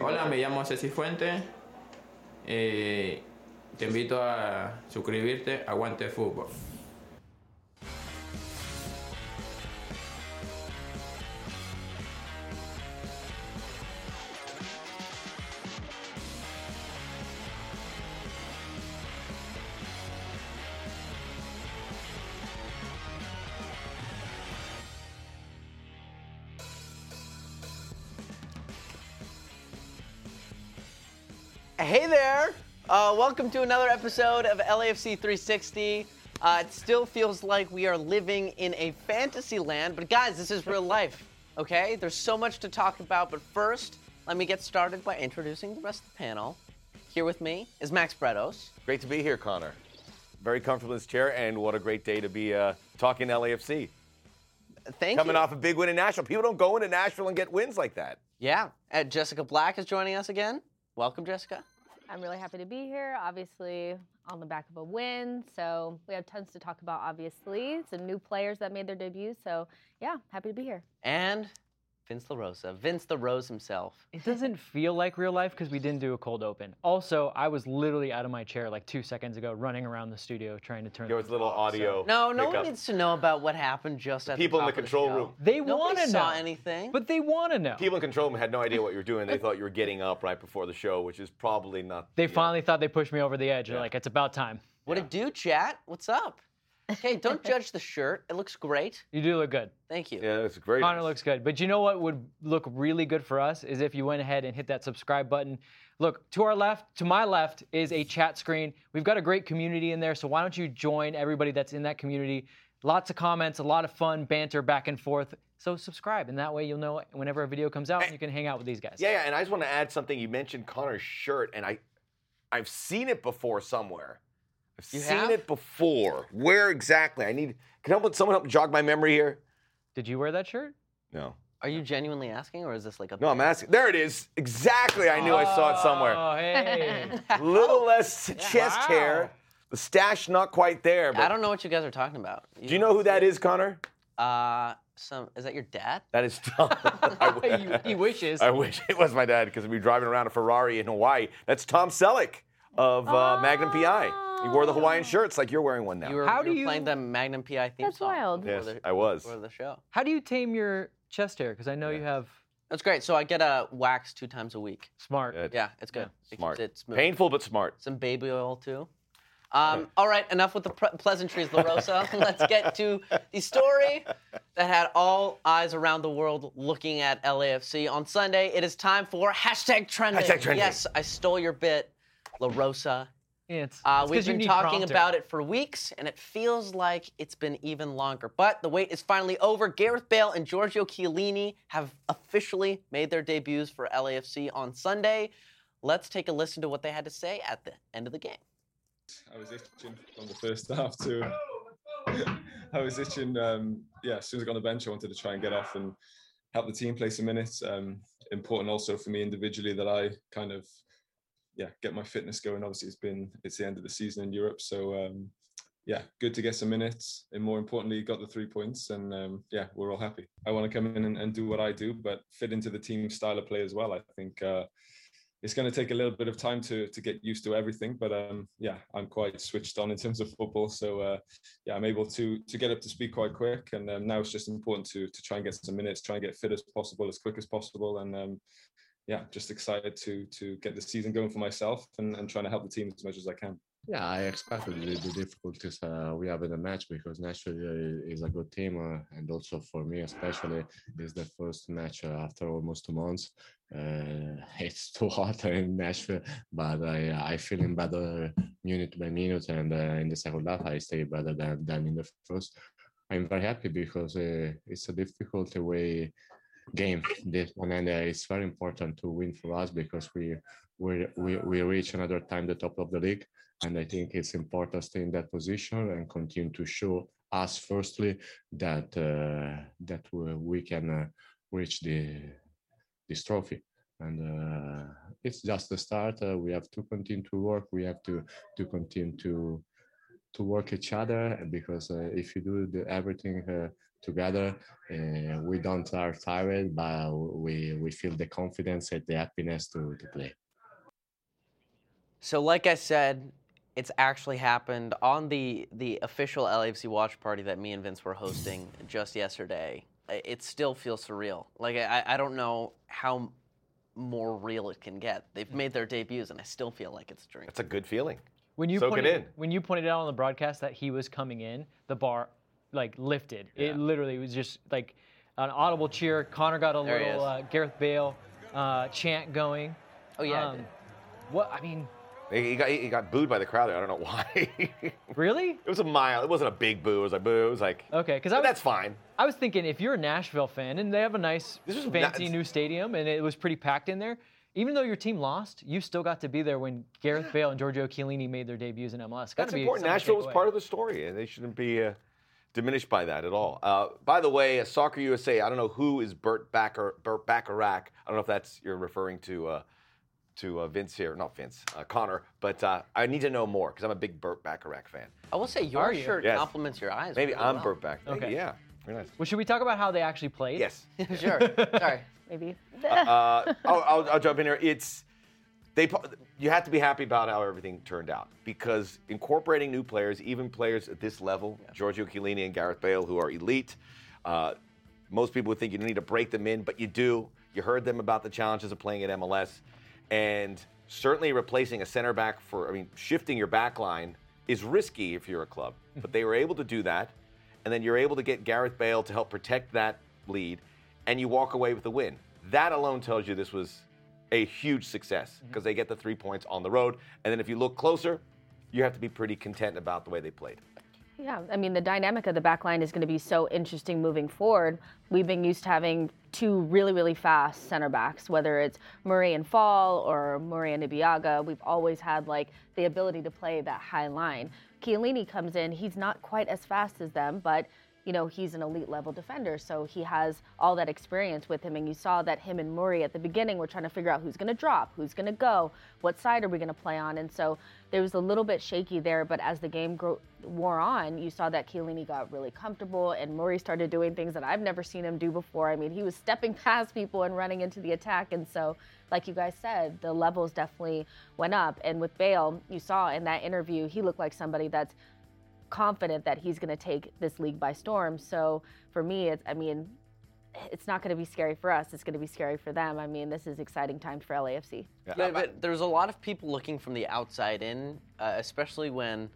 Hola, me llamo Ceci Fuente. Eh, te invito a suscribirte a Guante Fútbol. To another episode of LAFC 360. Uh, it still feels like we are living in a fantasy land, but guys, this is real life, okay? There's so much to talk about, but first, let me get started by introducing the rest of the panel. Here with me is Max Bretos. Great to be here, Connor. Very comfortable in this chair, and what a great day to be uh, talking LAFC. Thank you. Coming you. off a big win in Nashville. People don't go into Nashville and get wins like that. Yeah, uh, Jessica Black is joining us again. Welcome, Jessica. I'm really happy to be here. Obviously, on the back of a win. So we have tons to talk about, obviously. Some new players that made their debuts. So, yeah, happy to be here. And Vince La Rosa, Vince the Rose himself. It doesn't feel like real life because we didn't do a cold open. Also, I was literally out of my chair like two seconds ago, running around the studio trying to turn. There was little off, so- audio. No, no one needs to know about what happened just at People the in the control show. room. They want to know anything. but they want to know. People in control room had no idea what you were doing. They thought you were getting up right before the show, which is probably not. they the, uh, finally thought they pushed me over the edge. They're like, it's about time. What it do, chat? What's up? Hey, don't judge the shirt. It looks great. You do look good. Thank you. Yeah, it's great. Connor looks good. But you know what would look really good for us is if you went ahead and hit that subscribe button. Look, to our left, to my left is a chat screen. We've got a great community in there, so why don't you join everybody that's in that community? Lots of comments, a lot of fun banter back and forth. So subscribe, and that way you'll know whenever a video comes out, and you can hang out with these guys. Yeah, yeah, and I just want to add something. You mentioned Connor's shirt, and I, I've seen it before somewhere. I've You seen have? it before. Where exactly? I need. Can help, someone help jog my memory here? Did you wear that shirt? No. Are you genuinely asking, or is this like a? No, I'm asking. There it is. Exactly. I knew I saw it somewhere. Oh, hey. Little less chest Wow. hair. The stash not quite there. But I don't know what you guys are talking about. do you know who that is, Connor? Uh, some is that your dad? That is Tom. I, he, he wishes. I wish it was my dad because we'd be driving around a Ferrari in Hawaii. That's Tom Selleck of uh, Magnum PI. He wore the Hawaiian shirts like you're wearing one now. You were, How you do were you- playing the Magnum PI theme That's song. wild. before yes, the- I was. before the show. How do you tame your chest hair? Because I know you have That's great. So I get a wax two times a week. smart. Good. Yeah, it's good. It Smart. keeps it smooth. Painful but smart. Some baby oil too. Um, all right, enough with the pre- pleasantries, La Rosa. Let's get to the story that had all eyes around the world looking at LAFC on Sunday. It is time for hashtag trending. Hashtag trending. Yes, I stole your bit, La Rosa. It's, Uh, it's we've 'cause you been need talking prompter. about it for weeks, and it feels like it's been even longer. But the wait is finally over. Gareth Bale and Giorgio Chiellini have officially made their debuts for LAFC on Sunday. Let's take a listen to what they had to say at the end of the game. I was itching from the first half too. I was itching. Um, yeah, as soon as I got on the bench, I wanted to try and get off and help the team play some minutes. Um, important also for me individually that I kind of, yeah, get my fitness going. Obviously, it's been it's the end of the season in Europe, so um, yeah, good to get some minutes. And more importantly, got the three points, and um, yeah, we're all happy. I want to come in and, and do what I do, but fit into the team style of play as well. I think. Uh, it's going to take a little bit of time to to get used to everything but um yeah i'm quite switched on in terms of football so uh yeah i'm able to to get up to speed quite quick and um, now it's just important to to try and get some minutes try and get fit as possible as quick as possible and um yeah just excited to to get the season going for myself and, and trying to help the team as much as i can Yeah, I expected the, the difficulties uh, we have in the match because Nashville is a good team, uh, and also for me especially, is the first match uh, after almost two months. Uh, it's too hot in Nashville, but I I feeling better minute by minute, and uh, in the second half I stay better than than in the first. I'm very happy because uh, it's a difficult away game this one, and uh, it's very important to win for us because we we we we reach another time the top of the league and I think it's important to stay in that position and continue to show us firstly that uh, that we, can uh, reach the this trophy. And uh, it's just the start. Uh, we have to continue to work. We have to to continue to to work each other because uh, if you do the, everything uh, together. Uh, we don't are tired, but we we feel the confidence and the happiness to, to play. So, like I said, it's actually happened on the the official LAFC watch party that me and Vince were hosting just yesterday. It still feels surreal. Like I, I don't know how more real it can get. They've made their debuts, and I still feel like it's a dream. That's a good feeling. When you Soak it in. when you pointed out on the broadcast that he was coming in, the bar like lifted. It literally was just like an audible cheer. Connor got a There little uh, Gareth Bale uh, chant going. Oh yeah, Um, what I mean, He got, he got booed by the crowd there. I don't know why. Really? It was a mile. It wasn't a big boo. It was like boo. It was like, Okay, because I but was, that's fine. I was thinking if you're a Nashville fan and they have a nice, fancy nuts. new stadium and it was pretty packed in there, even though your team lost, you still got to be there when Gareth Bale and Giorgio Chiellini made their debuts in MLS. That's important. Nashville was part of the story, and they shouldn't be uh, diminished by that at all. Uh, by the way, uh, Soccer USA. I don't know who is Burt Backer, Burt Bacharach. I don't know if that's you're referring to uh, to uh, Vince here, not Vince, uh, Connor. But uh, I need to know more because I'm a big Burt Bacharach fan. I will say your Are you? shirt Yes. compliments your eyes. Maybe really I'm well. Burt Back. Maybe, Okay. yeah, very nice. Well, should we talk about how they actually played? Yes. sure. Sorry. Maybe. uh, I'll, I'll, I'll jump in here. It's they. You have to be happy about how everything turned out because incorporating new players, even players at this level, Giorgio Chiellini and Gareth Bale, who are elite. Uh, most people would think you need to break them in, but you do. You heard them about the challenges of playing at MLS, and certainly replacing a center back for, I mean, shifting your back line is risky if you're a club. But they were able to do that, and then you're able to get Gareth Bale to help protect that lead, and you walk away with the win. That alone tells you this was a huge success mm-hmm. because they get the three points on the road. And then if you look closer, you have to be pretty content about the way they played. Yeah, I mean, the dynamic of the back line is going to be so interesting moving forward. We've been used to having two really, really fast center backs, whether it's Murray and Fall or Murray and Ibeagha. We've always had like the ability to play that high line. Chiellini comes in, he's not quite as fast as them, but you know, he's an elite level defender, so he has all that experience with him. And you saw that him and Murray at the beginning were trying to figure out who's going to drop, who's going to go, what side are we going to play on. And so there was a little bit shaky there, but as the game grow, wore on, you saw that Chiellini got really comfortable and Murray started doing things that I've never seen him do before. I mean, he was stepping past people and running into the attack. And so, like you guys said, the levels definitely went up. And with Bale, you saw in that interview, he looked like somebody that's confident that he's going to take this league by storm. So for me, it's I mean, it's not going to be scary for us. It's going to be scary for them. I mean, this is exciting times for LAFC. But, but there's a lot of people looking from the outside in, uh, especially when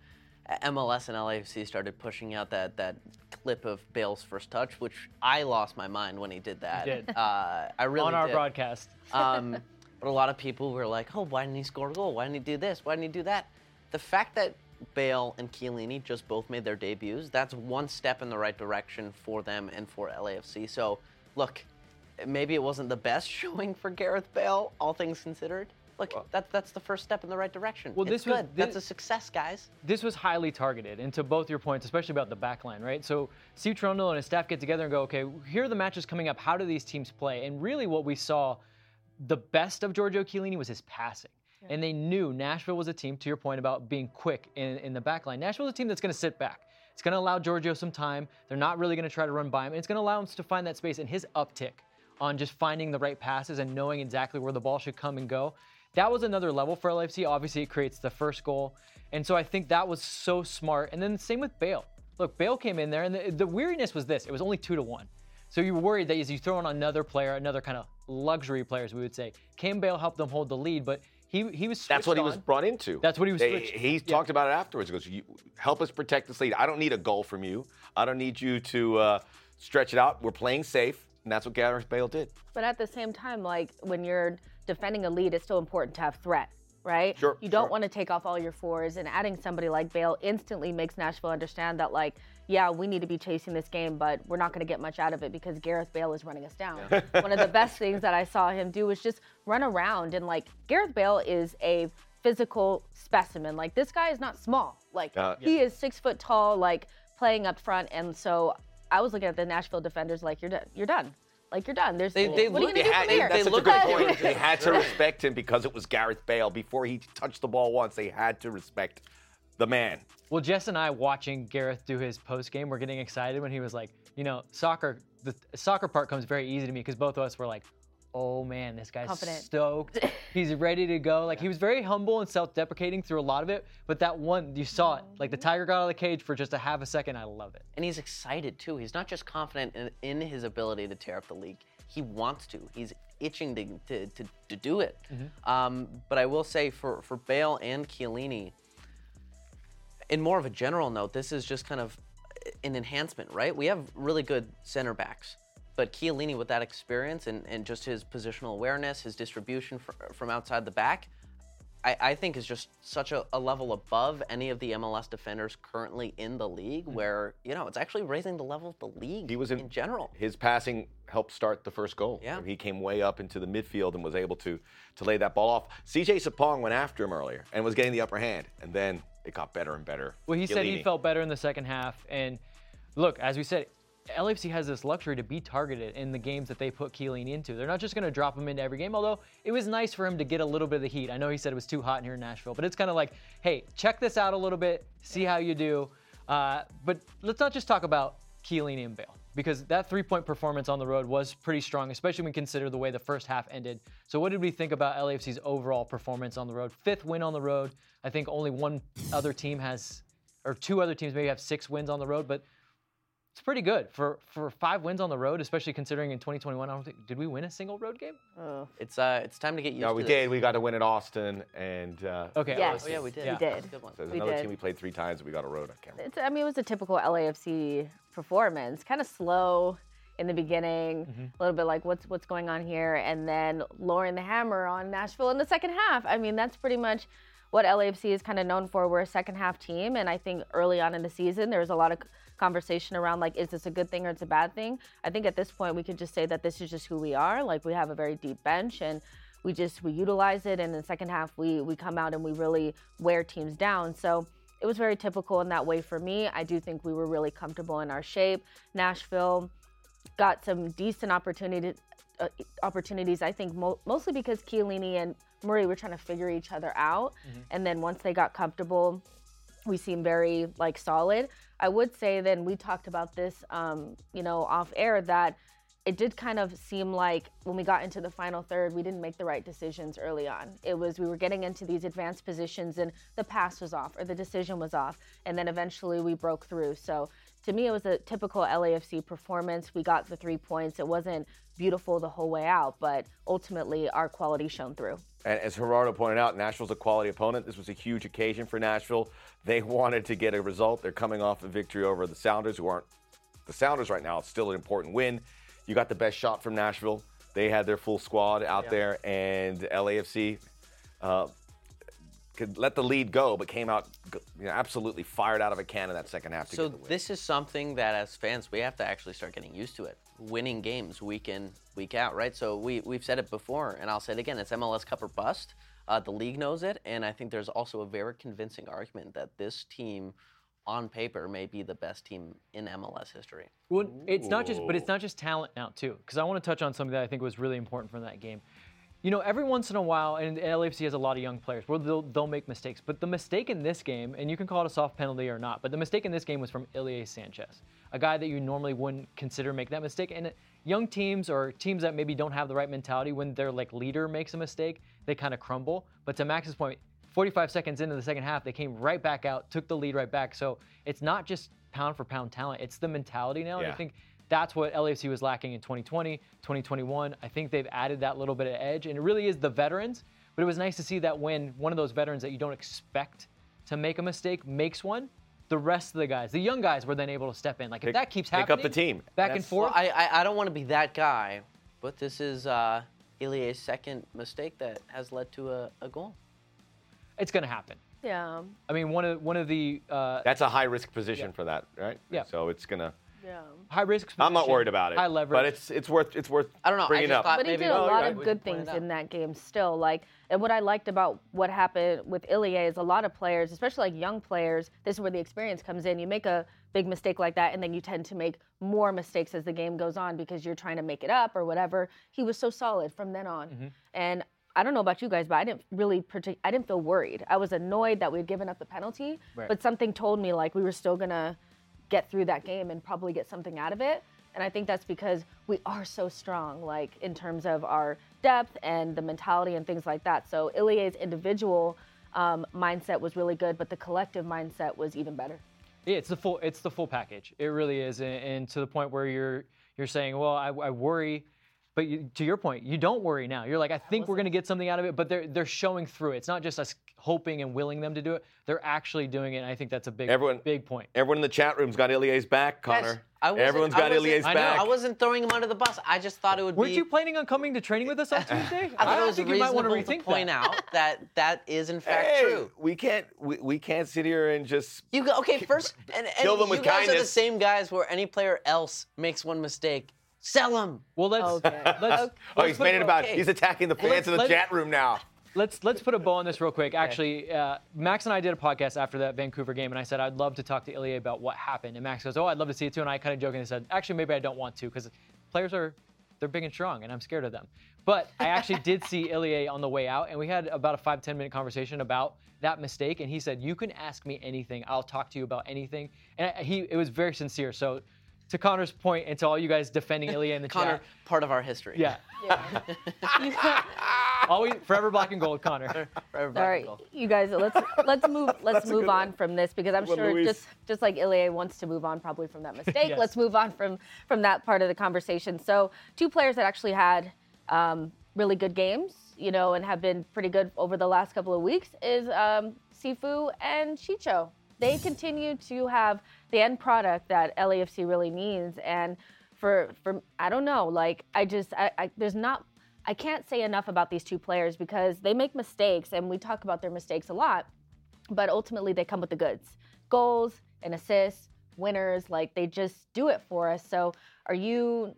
MLS and LAFC started pushing out that, that clip of Bale's first touch, which I lost my mind when he did that. did. Uh, I really on our did. broadcast. Um, but a lot of people were like, "Oh, why didn't he score a goal? Why didn't he do this? Why didn't he do that?" The fact that Bale and Chiellini just both made their debuts—that's one step in the right direction for them and for LAFC. So, look, maybe it wasn't the best showing for Gareth Bale, all things considered. Look, that, that's the first step in the right direction. Well, It's this was- good. that's a success, guys. this was highly targeted, and to both your points, especially about the back line, right? So Steve Cherundolo and his staff get together and go, okay, here are the matches coming up. How do these teams play? And really, what we saw, the best of Giorgio Chiellini was his passing. And they knew Nashville was a team, to your point about being quick in, in the back line. Nashville's a team that's going to sit back. It's going to allow Giorgio some time. They're not really going to try to run by him. And it's going to allow him to find that space. And his uptick on just finding the right passes and knowing exactly where the ball should come and go. That was another level for LFC. Obviously, it creates the first goal. And so I think that was so smart. And then the same with Bale. Look, Bale came in there, and the, the weirdness was this it was only two to one. So you were worried that as you throw in another player, another kind of luxury players, we would say, can Bale helped them hold the lead? But he, he was That's what he was brought into. That's what he was They- switched- He yeah. talked about it afterwards. He goes, you, "Help us protect this lead. I don't need a goal from you. I don't need you to uh, stretch it out. We're playing safe." And that's what Gareth Bale did. But at the same time, like when you're defending a lead, it's still important to have threat, right? Sure, You don't sure. want to take off all your fours, and adding somebody like Bale instantly makes Nashville understand that, like, yeah, we need to be chasing this game, but we're not going to get much out of it because Gareth Bale is running us down. One of the best things that I saw him do was just run around, and like Gareth Bale is a physical specimen. Like this guy is not small. Like Uh, he is six foot tall, like playing up front, and so. I was looking at the Nashville defenders like you're done. You're done. Like you're done. There's They- they what are you gonna do they from had- here? they That's look at They had to respect him because it was Gareth Bale. Before he touched the ball once, they had to respect the man. Well, Jess and I watching Gareth do his post game, we're getting excited when he was like, you know, soccer, the soccer part comes very easy to me because both of us were like, oh man, this guy's Confident. stoked. He's ready to go. Like he was very humble and self-deprecating through a lot of it, but that one, you saw it. Like the tiger got out of the cage for just a half a second. I love it. And he's excited too. He's not just confident in, in his ability to tear up the league. He wants to. He's itching to, to, to, to do it. Um, but I will say for, for Bale and Chiellini, in more of a general note, this is just kind of eh, an enhancement, right? We have really good center backs. But Chiellini, with that experience and, and just his positional awareness, his distribution fr- from outside the back, I, I think is just such a, a level above any of the MLS defenders currently in the league, mm-hmm. where you know it's actually raising the level of the league He was in, in general. His passing helped start the first goal. Yeah. He came way up into the midfield and was able to to lay that ball off. CJ Sapong went after him earlier and was getting the upper hand, and then it got better and better. Well, he said he felt better in the second half. And look, as we said, LFC has this luxury to be targeted in the games that they put Chiellini into. They're not just going to drop him into every game, although it was nice for him to get a little bit of the heat. I know he said it was too hot in here in Nashville, but it's kind of like, hey, check this out a little bit, see how you do. Uh, but let's not just talk about Chiellini and Bale. Because that three-point performance on the road was pretty strong, especially when you consider the way the first half ended. So, what did we think about LAFC's overall performance on the road? Fifth win on the road. I think only one other team has, or two other teams maybe have six wins on the road, but it's pretty good for for five wins on the road, especially considering in 2021. I don't think did we win a single road game? It's uh, it's time to get used No, to we this. did. We got to win at Austin, and uh, Okay. Yes. Oh yeah, we did. We did. That's a good one. there's We another did. team we played three times. We got a road. I can't remember. It's, I mean, it was a typical LAFC performance. Kind of slow in the beginning, mm-hmm. a little bit like what's what's going on here, and then lowering the hammer on Nashville in the second half. I mean, that's pretty much what LAFC is kind of known for. We're a second half team, and I think early on in the season there was a lot of conversation around like, is this a good thing or it's a bad thing? I think at this point we could just say that this is just who we are. Like we have a very deep bench and we just we utilize it and in the second half we we come out and we really wear teams down so it was very typical in that way for me. I do think we were really comfortable in our shape. Nashville got some decent opportunity, uh, opportunities i think mo- mostly because Chiellini and murray were trying to figure each other out. And then once they got comfortable we seemed very like solid. I would say then we talked about this, um, you know, off air that it did kind of seem like when we got into the final third, we didn't make the right decisions early on. It was we were getting into these advanced positions and the pass was off or the decision was off, and then eventually we broke through. So to me, it was a typical LAFC performance. We got the three points. It wasn't beautiful the whole way out, but ultimately our quality shone through. And as Gerardo pointed out, Nashville's a quality opponent. This was a huge occasion for Nashville. They wanted to get a result. They're coming off a victory over the Sounders, who aren't the Sounders right now. It's still an important win. You got the best shot from Nashville. They had their full squad out there, and LAFC uh, could let the lead go, but came out you know, absolutely fired out of a can in that second half. To So get the win. this is something that as fans we have to actually start getting used to it. Winning games week in, week out, right? So we we've said it before, and I'll say it again. It's MLS Cup or bust. Uh, the league knows it, and I think there's also a very convincing argument that this team, on paper, may be the best team in MLS history. Well, it's not just, but it's not just talent now too. Because I want to touch on something that I think was really important from that game. You know, every once in a while, and LAFC has a lot of young players where they'll, they'll make mistakes. But the mistake in this game, and you can call it a soft penalty or not, but the mistake in this game was from Ilie Sanchez, a guy that you normally wouldn't consider make that mistake. And young teams or teams that maybe don't have the right mentality, when their like leader makes a mistake, they kind of crumble. But to Max's point, 45 seconds into the second half, they came right back out, took the lead right back. So it's not just pound for pound talent, it's the mentality now. And I think that's what LAFC was lacking in 2020, 2021. I think they've added that little bit of edge, and it really is the veterans. But it was nice to see that when one of those veterans that you don't expect to make a mistake makes one, the rest of the guys, the young guys, were then able to step in. Like if Pick- that keeps happening, pick up the team. back and That's- forth. Well, I, I I don't want to be that guy, but this is uh, Ilie's second mistake that has led to a, a goal. It's going to happen. Yeah. I mean, one of one of the uh, That's a high risk position for that, right? Yeah. So it's gonna. Yeah. high risk. Position, I'm not worried about it. High leverage. But it's it's worth it's worth. I don't know, I Bringing just up. thought- But he did a lot you're of good things in that game still. Like, and what I liked about what happened with Ilie is a lot of players, especially like young players, this is where the experience comes in. You make a big mistake like that, and then you tend to make more mistakes as the game goes on because you're trying to make it up or whatever. He was so solid from then on. Mm-hmm. And I don't know about you guys, but I didn't really partic- I didn't feel worried. I was annoyed that we had given up the penalty, Right. but something told me like we were still gonna get through that game and probably get something out of it. And I think that's because we are so strong, like in terms of our depth and the mentality and things like that. So Ilie's individual um, mindset was really good, but the collective mindset was even better. Yeah, it's the full it's the full package. It really is, and, and to the point where you're you're saying, well, I, I worry, but you, to your point, you don't worry now. You're like, I think we're going to get something out of it, but they're they're showing through it. It's not just us hoping and willing them to do it. They're actually doing it, and I think that's a big Everyone- big point. Everyone in the chat room's got Ilie's back, Guys, Connor. I wasn't- Everyone's I got wasn't- Ilie's I know, back. I wasn't throwing him under the bus. I just thought it would be Weren't you planning on coming to training with us on Tuesday? I thought it was think you might want reasonable to to rethink point that. out that that is in fact hey, true. we can't we, we can't sit here and just You go okay first, and, and Kill them you with guys are the same guys where any player else makes one mistake, sell him. Well, let's Okay. let's Oh, let's he's made it about okay. he's attacking the fans in the let's- chat room now. Let's let's put a bow on this real quick. Actually, uh, Max and I did a podcast after that Vancouver game, and I said I'd love to talk to Ilie about what happened. And Max goes, "Oh, I'd love to see it too." And I kind of jokingly said, "Actually, maybe I don't want to because players are they're big and strong, and I'm scared of them." But I actually did see Ilie on the way out, and we had about a five ten minute conversation about that mistake. And he said, "You can ask me anything. I'll talk to you about anything." And I- he it was very sincere. So. To Connor's point, and to all you guys defending Ilie in the Connor, chat, part of our history. yeah, always forever black and gold, Connor. For everybody. All right, you guys, let's let's move let's move on from this because I'm one, sure Luis. just just like Ilie wants to move on probably from that mistake. Yes. Let's move on from from that part of the conversation. So two players that actually had um, really good games, you know, and have been pretty good over the last couple of weeks is um, Sifu and Chicho. They continue to have the end product that LAFC really needs, and for for I don't know, like I just I, I there's not I can't say enough about these two players because they make mistakes, and we talk about their mistakes a lot, but ultimately they come with the goods goals and assists, winners. Like they just do it for us. So are you.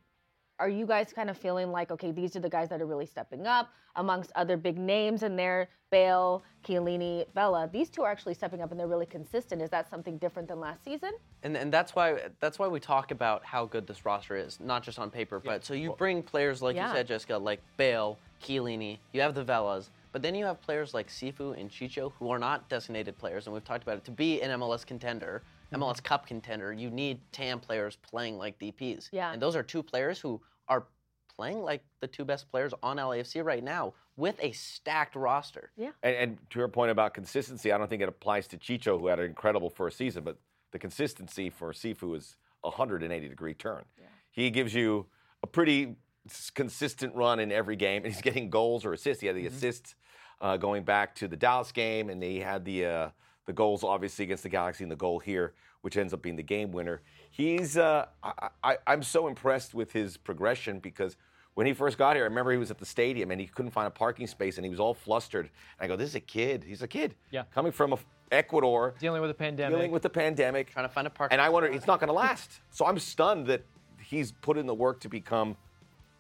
Are you guys kind of feeling like, okay, these are the guys that are really stepping up amongst other big names in there? Bale, Chiellini, Vela. These two are actually stepping up and they're really consistent. Is that something different than last season? And, and that's why that's why we talk about how good this roster is, not just on paper, but so you bring players like Yeah. you said, Jessica, like Bale, Chiellini, you have the Velas, but then you have players like Sifu and Chicho who are not designated players, and we've talked about it. To be an MLS contender. MLS Cup contender, you need TAM players playing like DPs. Yeah. And those are two players who are playing like the two best players on LAFC right now with a stacked roster. Yeah. And, and to your point about consistency, I don't think it applies to Chicho, who had an incredible first season, but the consistency for Sifu is a 180 degree turn. Yeah. He gives you a pretty consistent run in every game, and he's getting goals or assists. He had the assists uh, going back to the Dallas game, and he had the uh, the goals obviously against the Galaxy and the goal here, which ends up being the game winner. He's uh, I, I, I'm so impressed with his progression because when he first got here, I remember he was at the stadium and he couldn't find a parking space and he was all flustered. And I go, "This is a kid. He's a kid. Yeah. Coming from a, Ecuador, Dealing with a pandemic. dealing with the pandemic, Trying to find a park. and I wonder it's not going to last. So I'm stunned that he's put in the work to become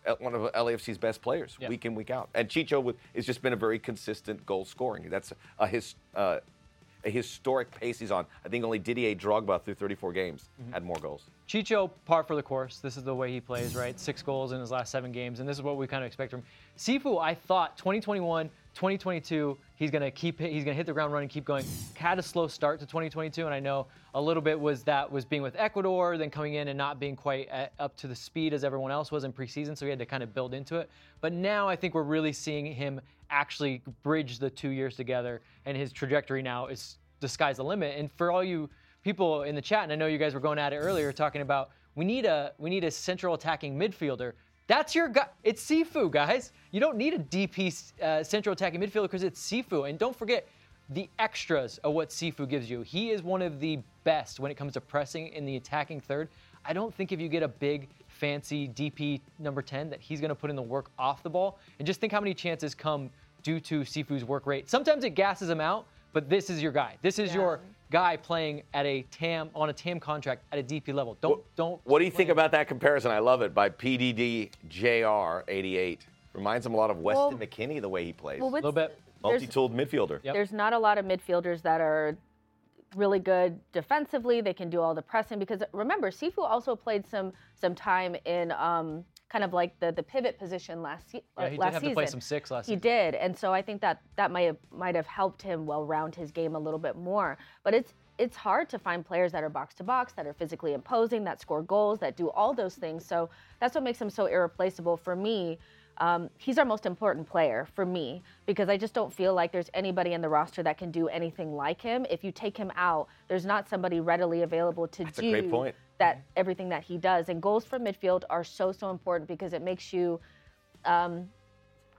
uh, one of LAFC's best players Yeah. week in week out. And Chicho with, has just been a very consistent goal scoring. That's a his. Uh, a historic pace he's on. I think only Didier Drogba through 34 games Mm-hmm. had more goals. Chicho, par for the course. This is the way he plays, right? Six goals in his last seven games, and this is what we kind of expect from him. Sifu, I thought 2021, 2022, he's gonna keep he's gonna hit the ground running, keep going. Had a slow start to 2022, and I know a little bit was that was being with Ecuador, then coming in and not being quite at, up to the speed as everyone else was in preseason, so he had to kind of build into it. But now I think we're really seeing him actually bridge the two years together, and his trajectory now is the sky's the limit. And for all you people in the chat, and I know you guys were going at it earlier, talking about we need a we need a central attacking midfielder. That's your guy. It's Sifu, guys. You don't need a DP uh, central attacking midfielder because it's Sifu. And don't forget the extras of what Sifu gives you. He is one of the best when it comes to pressing in the attacking third. I don't think if you get a big, fancy DP number 10 that he's going to put in the work off the ball. And just think how many chances come due to Sifu's work rate. Sometimes it gasses him out, but this is your guy. This is your guy playing at a TAM on a TAM contract at a DP level. Don't don't. What do you think about that comparison? I love it by PDD JR 88. Reminds him a lot of Weston Well- McKennie the way he plays. Well, A little bit. Multi-tooled midfielder. Yep. There's not a lot of midfielders that are really good defensively. They can do all the pressing because remember, Sifu also played some some time in um, kind of like the the pivot position last se- Yeah, he uh, did last have season. to play some six last He season. He did, and so I think that that might have might have helped him well round his game a little bit more. But it's it's hard to find players that are box to box, that are physically imposing, that score goals, that do all those things. So that's what makes him so irreplaceable for me. Um, he's our most important player for me because I just don't feel like there's anybody in the roster that can do anything like him. If you take him out, there's not somebody readily available to That's a do great point. that everything that he does. And goals from midfield are so so important because it makes you um,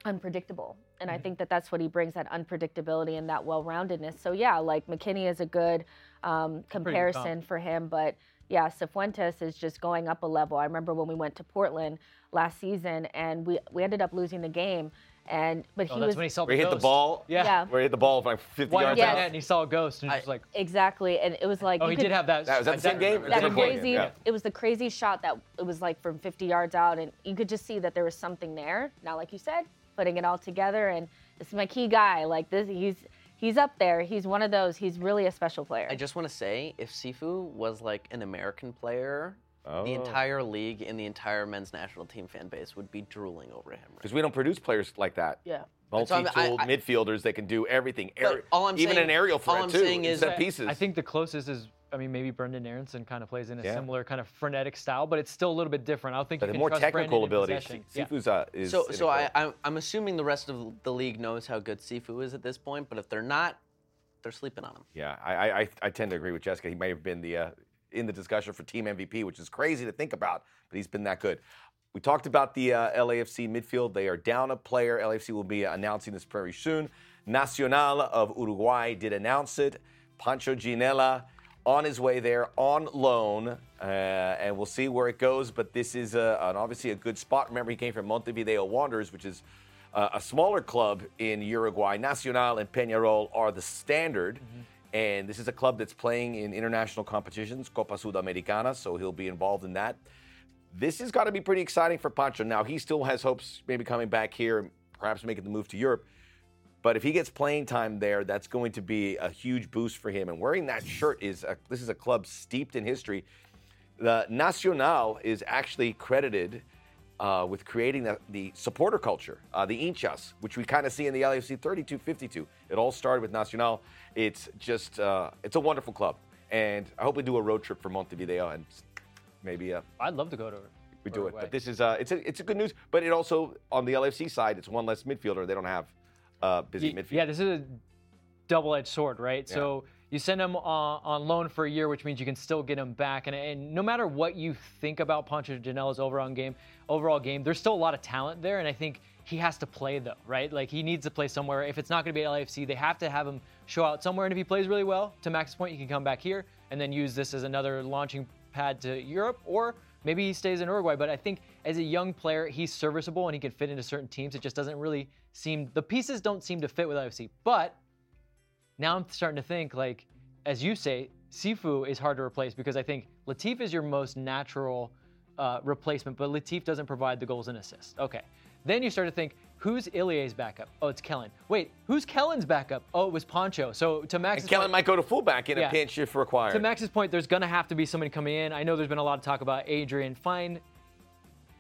unpredictable. And I think that that's what he brings that unpredictability and that well-roundedness. So yeah, like McKennie is a good um, comparison for him, but yeah, Cifuentes is just going up a level. I remember when we went to Portland last season and we we ended up losing the game, and but oh, he Oh, that's was when he saw Where he hit the ball. Yeah. Yeah. Where he hit the ball like 50 Wide yards open Yes. out. and he saw a ghost, and he was like, exactly, and it was like "Oh, he could- did have that." That- was that the same game? that Different crazy yeah. it was the crazy shot that it was like from 50 yards out and you could just see that there was something there now like you said putting it all together and this is my key guy like this he's he's up there he's one of those he's really a special player I just want to say, if Sifu was like an American player, Oh. the entire league and the entire men's national team fan base would be drooling over him. Right? Because we don't produce players like that. yeah So I'm- Multi-tooled I- I- midfielders that can do everything. But Aer- all I'm even saying- an aerial threat all I'm too. saying is set pieces. I think the closest is, I mean, maybe Brenden Aaronson kind of plays in a Yeah. similar kind of frenetic style, but it's still a little bit different. I don't think but you the can more trust technical Brenden ability, possession. Yeah. Sifu's uh, is. So, so a I. I'm, I'm assuming the rest of the league knows how good Sifu is at this point, but if they're not, they're sleeping on him. Yeah, I, I, I- I tend to agree with Jessica. He may have been the uh, in the discussion for team MVP, which is crazy to think about, but he's been that good. We talked about the uh, LAFC midfield. They are down a player. LAFC will be announcing this very soon. Nacional of Uruguay did announce it. Pancho Ginella on his way there on loan, uh, and we'll see where it goes. But this is uh an, obviously a good spot. Remember, he came from Montevideo Wanderers, which is uh, a smaller club in Uruguay. Nacional and Peñarol are the standard. And this is a club that's playing in international competitions, Copa Sudamericana, so he'll be involved in that. This has got to be pretty exciting for Pancho. Now, he still has hopes maybe coming back here and perhaps making the move to Europe. But if he gets playing time there, that's going to be a huge boost for him. And wearing that shirt is a, this is a club steeped in history. The Nacional is actually credited uh, with creating the, the supporter culture, uh, the hinchas, which we kind of see in the LAFC 32-52. It all started with Nacional. It's just uh, it's a wonderful club, and I hope we do a road trip for Montevideo and maybe uh, I'd love to go to. we do it. But this is uh, it's a it's a good news. But it also on the LFC side, it's one less midfielder. They don't have uh, busy midfield. Yeah, this is a double-edged sword, right? So you send him uh, on loan for a year, which means you can still get him back. And, and no matter what you think about Pancho Ginella's overall game, overall game, there's still a lot of talent there, and I think he has to play though, right? Like he needs to play somewhere. If it's not going to be at LAFC, they have to have him show out somewhere. And if he plays really well, to Max's point, he can come back here and then use this as another launching pad to Europe, or maybe he stays in Uruguay. But I think as a young player, he's serviceable and he can fit into certain teams. It just doesn't really seem the pieces don't seem to fit with IFC. but now I'm starting to think like, as you say, Sifu is hard to replace because I think Latif is your most natural uh, replacement, but Latif doesn't provide the goals and assists. Okay. Then you start to think, who's Ilie's backup? Oh, it's Kellyn. Wait, who's Kellyn's backup? Oh, it was Pancho. So to Max's and Kellyn point, might go to fullback in Yeah. a pinch if required. to Max's point, there's going to have to be somebody coming in. I know there's been a lot of talk about Adrian Fein.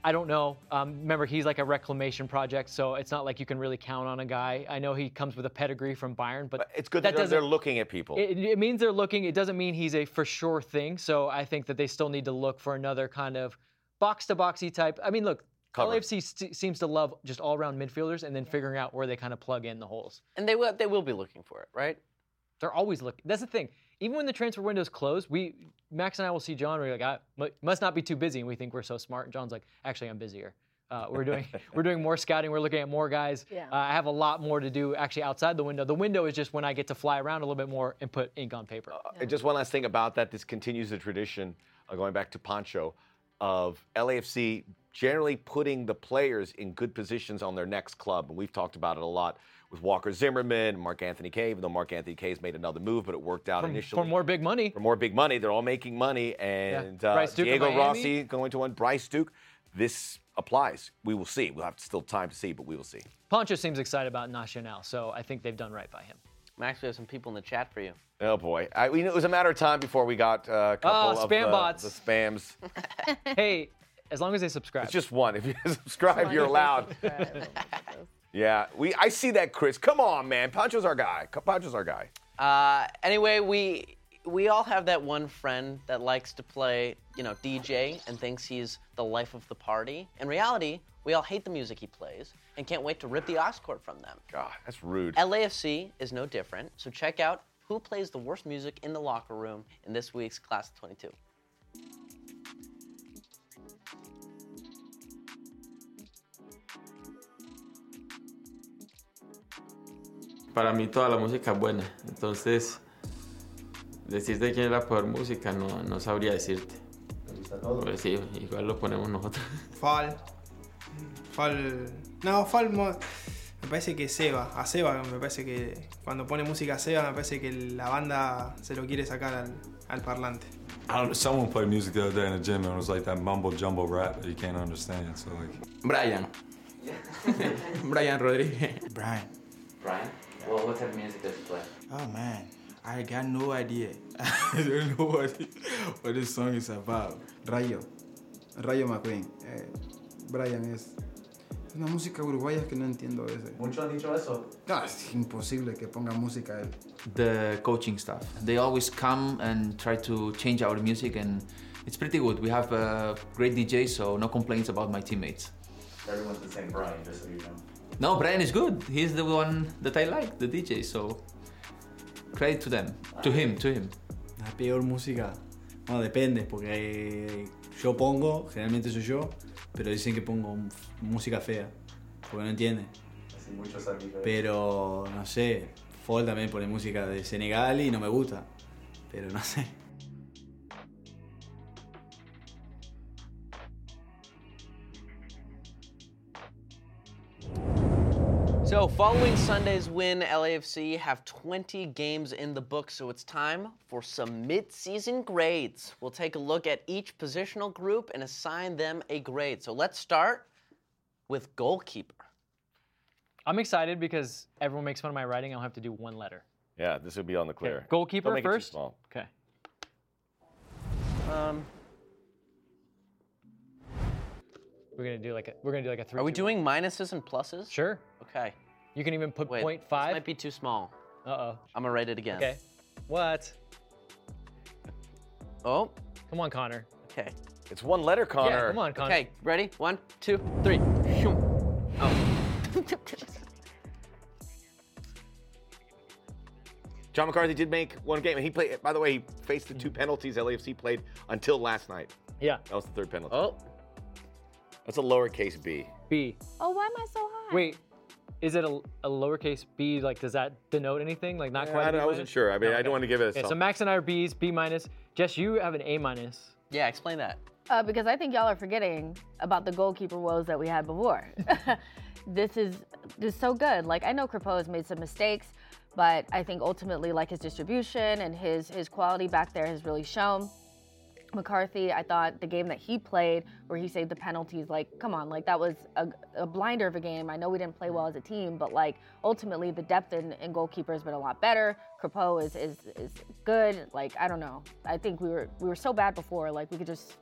I don't know. Um, remember, he's like a reclamation project, so it's not like you can really count on a guy. I know he comes with a pedigree from Bayern, but But it's good that that they're, doesn't. they're looking at people. It, it means they're looking. It doesn't mean he's a for sure thing. So I think that they still need to look for another kind of box to boxy type. I mean, look, Cover. LAFC st- seems to love just all around midfielders and then figuring out where they kind of plug in the holes. And they will they will be looking for it, right? They're always looking. That's the thing. Even when the transfer window is closed, we Max and I will see John. We're like, I must not be too busy, and we think we're so smart. And John's like, actually, I'm busier. Uh, we're doing we're doing more scouting. We're looking at more guys. Yeah. Uh, I have a lot more to do actually outside the window. The window is just when I get to fly around a little bit more and put ink on paper. And just one last thing about that, this continues the tradition, uh, going back to Pancho, of LAFC generally putting the players in good positions on their next club. And we've talked about it a lot with Walker Zimmerman, Mark-Anthony Kaye, even though Mark-Anthony Kaye's made another move, but it worked out for, initially. for more big money. for more big money. They're all making money. And uh, Bryce Duke in Diego Miami. Rossi going to one. Bryce Duke. This applies. We will see. We'll have still time to see, but we will see. Pancho seems excited about Nacional, so I think they've done right by him. Max, we have some people in the chat for you. Oh boy, I, we knew it was a matter of time before we got uh, a couple Oh, of spam uh, bots. the spams. hey, as long as they subscribe. It's just one. If you subscribe, you're allowed. Yeah, we. I see that, Chris. Come on, man. Pancho's our guy. Pancho's our guy. Uh, anyway, we we all have that one friend that likes to play, you know, DJ and thinks he's the life of the party. In reality, we all hate the music he plays and can't wait to rip the cord from them. God, that's rude. LAFC is no different, so check out who plays the worst music in the locker room in this week's Class of 22. Para mí toda la música es buena, entonces decirte quién es la peor música no, no sabría decirte. Pues sí, igual lo ponemos nosotros. Fall. Fall. No, Fall mo- me parece que Seba. A Seba me parece que cuando pone música a Seba me parece que la banda se lo quiere sacar al, al parlante. I don't know. Someone played music the other day in the gym and it was like that mumbo jumbo rap that you can't understand. So like, Brian. Brian Rodríguez. Brian. Brian? Well, what type of music does he play? Oh man, I got no idea. I don't know what, what this song is about. Rayo. Rayo McQueen. Eh, Brian es una música uruguaya que no entiendo a veces. Muchos han dicho eso. No, es imposible que ponga música a él. The coaching staff. They always come and try to change our music, and it's pretty good. We have a great DJ, so no complaints about my teammates. Everyone's the same Brian, just so you know. No, Brian is good. He's the one that I like, the DJ. So credit to them, to him, to him. La peor música. Bueno, depende, porque yo pongo, generalmente soy yo, pero dicen que pongo música fea, porque no entiende. Así muchos eso. Pero no sé, Fall también pone música de Senegal y no me gusta, pero no sé. So, following Sunday's win, LAFC have 20 games in the book, so it's time for some mid-season grades. We'll take a look at each positional group and assign them a grade. So, let's start with goalkeeper. I'm excited because everyone makes fun of my writing. I'll have to do one letter. Yeah, this would be on the clear. Goalkeeper Don't make It first? too small. Okay. Um, We're gonna do like a we're gonna do like a three. are we two, doing minuses and pluses? Sure. Okay. You can even put Wait, point this five. might be too small. Uh oh. I'm gonna write it again. Okay. What? Oh, Come on, Connor. okay. It's one letter, Connor. Yeah, come on, Connor. Okay, ready? One, two, three. Shoom. Oh. John McCarthy did make one game, and he played. By the way, he faced the two penalties LAFC played until last night. Yeah. That was the third penalty. Oh, That's a lowercase b. B. Oh, why am I so high? Wait. Is it a, a lowercase b? Like, does that denote anything? Like, not Yeah, quite. I a B don't- I wasn't minus? sure. I mean, I okay. don't want to give it a Okay, so something. Max and I are B's, B minus. Jess, you have an A minus. yeah, explain that. Uh, because I think y'all are forgetting about the goalkeeper woes that we had before. this is this is so good. Like I know Crepeau has made some mistakes, but I think ultimately, like his distribution and his his quality back there has really shown. McCarthy, I thought the game that he played, where he saved the penalties, like, come on, like that was a, a blinder of a game. I know we didn't play well as a team, but like ultimately the depth in, in goalkeeper has been a lot better. Crepeau is, is is good. Like I don't know. I think we were we were so bad before. Like we could just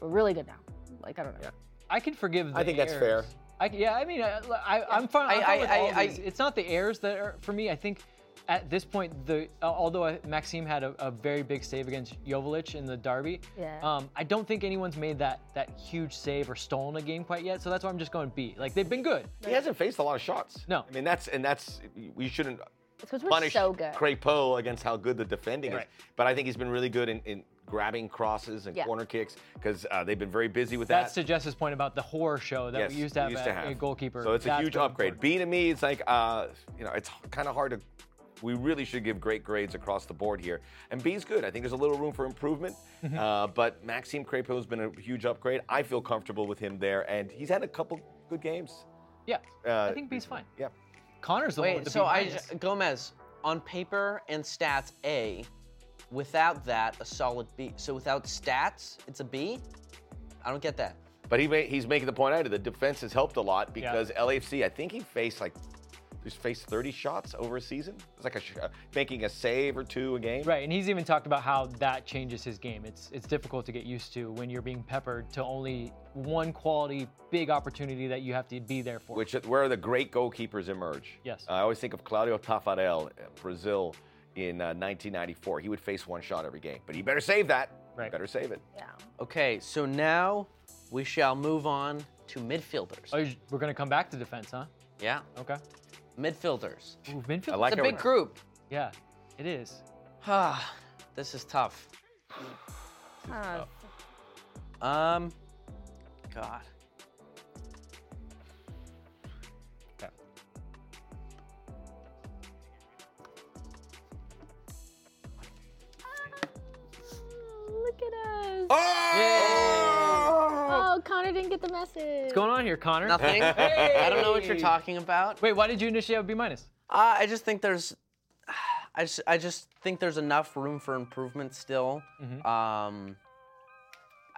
we're really good now. Like I don't know. I can forgive. The I think that's fair. I, yeah, I mean, I, I, I'm fine. I'm I- fine with I- all I- these. It's not the errors that are for me. I think at this point, the uh, although Maxime had a, a very big save against Jovic in the derby, Yeah. um, I don't think anyone's made that that huge save or stolen a game quite yet. So that's why I'm just going B. Like they've been good. He hasn't faced a lot of shots. No. I mean that's and that's we shouldn't It's because we're punish so good. Crepeau against how good the defending Right. is. But I think he's been really good in, in grabbing crosses and Yeah. corner kicks because uh, they've been very busy with that. That's that. to Jess's point about the horror show that Yes, we used to have at a goalkeeper. So it's a huge upgrade. important. B to me, it's like uh, you know, it's kind of hard to. We really should give great grades across the board here. And B is good. I think there's a little room for improvement. Mm-hmm. Uh, but Maxime Crepeau has been a huge upgrade. I feel comfortable with him there, and he's had a couple good games. Yeah, Uh, I think B's fine. Yeah. Connor's the one with Wait, the so B I minus. Gomez on paper and stats A. Without that, a solid B. So without stats, it's a B. I don't get that. But he ma- he's making the point out the defense has helped a lot because LAFC, I think he faced like he's faced 30 shots over a season. It's like a sh- uh, making a save or two a game. Right, and he's even talked about how that changes his game. It's it's difficult to get used to when you're being peppered to only one quality big opportunity that you have to be there for. Which where the great goalkeepers emerge. Yes. I always think of Claudio Taffarel, uh, Brazil, in uh, 1994. He would face one shot every game, but he better save that. Right. Better save it. Yeah. Okay, so now we shall move on to midfielders. Oh, we're gonna come back to defense, huh? Yeah, Okay. Midfielders. Ooh, midfield. I like It's a how big we're- group. Yeah, it is. Ah, this is tough. Huh. Um, God. Okay. Look at us. Oh! Oh, Connor didn't get the message. What's going on here, Connor? Nothing. I don't know what you're talking about. Wait, why did you initiate a B minus? Uh, I just think there's, I just, I just think there's enough room for improvement still. Um,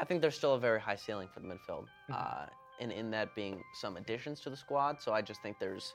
I think there's still a very high ceiling for the midfield, uh, and in that being some additions to the squad. So I just think there's,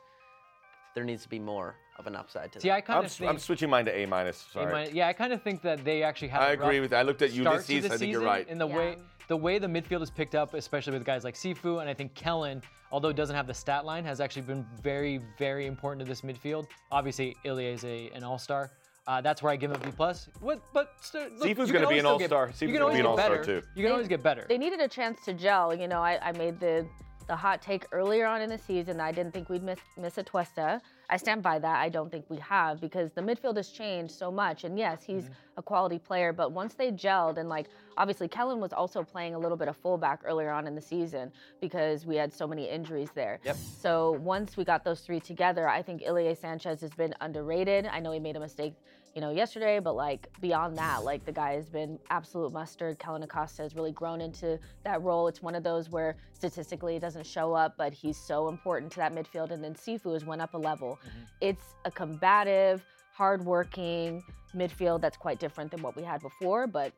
there needs to be more of an upside to See, that. I kind I'm, of think. I'm switching mine to A minus. A Sorry. minus- yeah, I kind of think that they actually have. I agree rough with. That. I looked at start to Ulysses. the I think you're right. In the Yeah. way the way the midfield is picked up, especially with guys like Sifu and I think Kellyn, although it doesn't have the stat line, has actually been very, very important to this midfield. Obviously, Ilie is a, an all-star. Uh, that's where I give him a B plus. What? But st- look, Sifu's gonna be an all-star. You Sifu's can gonna be an all-star, too. You can always get better. They needed a chance to gel. You know, I, I made the the hot take earlier on in the season. that I didn't think we'd miss miss Atuesta. I stand by that. I don't think we have because the midfield has changed so much. And yes, he's mm-hmm. a quality player, but once they gelled and like obviously Kellyn was also playing a little bit of fullback earlier on in the season because we had so many injuries there. Yep. So once we got those three together, I think Ilie Sanchez has been underrated. I know he made a mistake, you know, yesterday, but like beyond that, like the guy has been absolute mustard. Kellyn Acosta has really grown into that role. It's one of those where statistically it doesn't show up, but he's so important to that midfield. And then Sifu has went up a level. Mm-hmm. It's a combative, hardworking midfield that's quite different than what we had before, but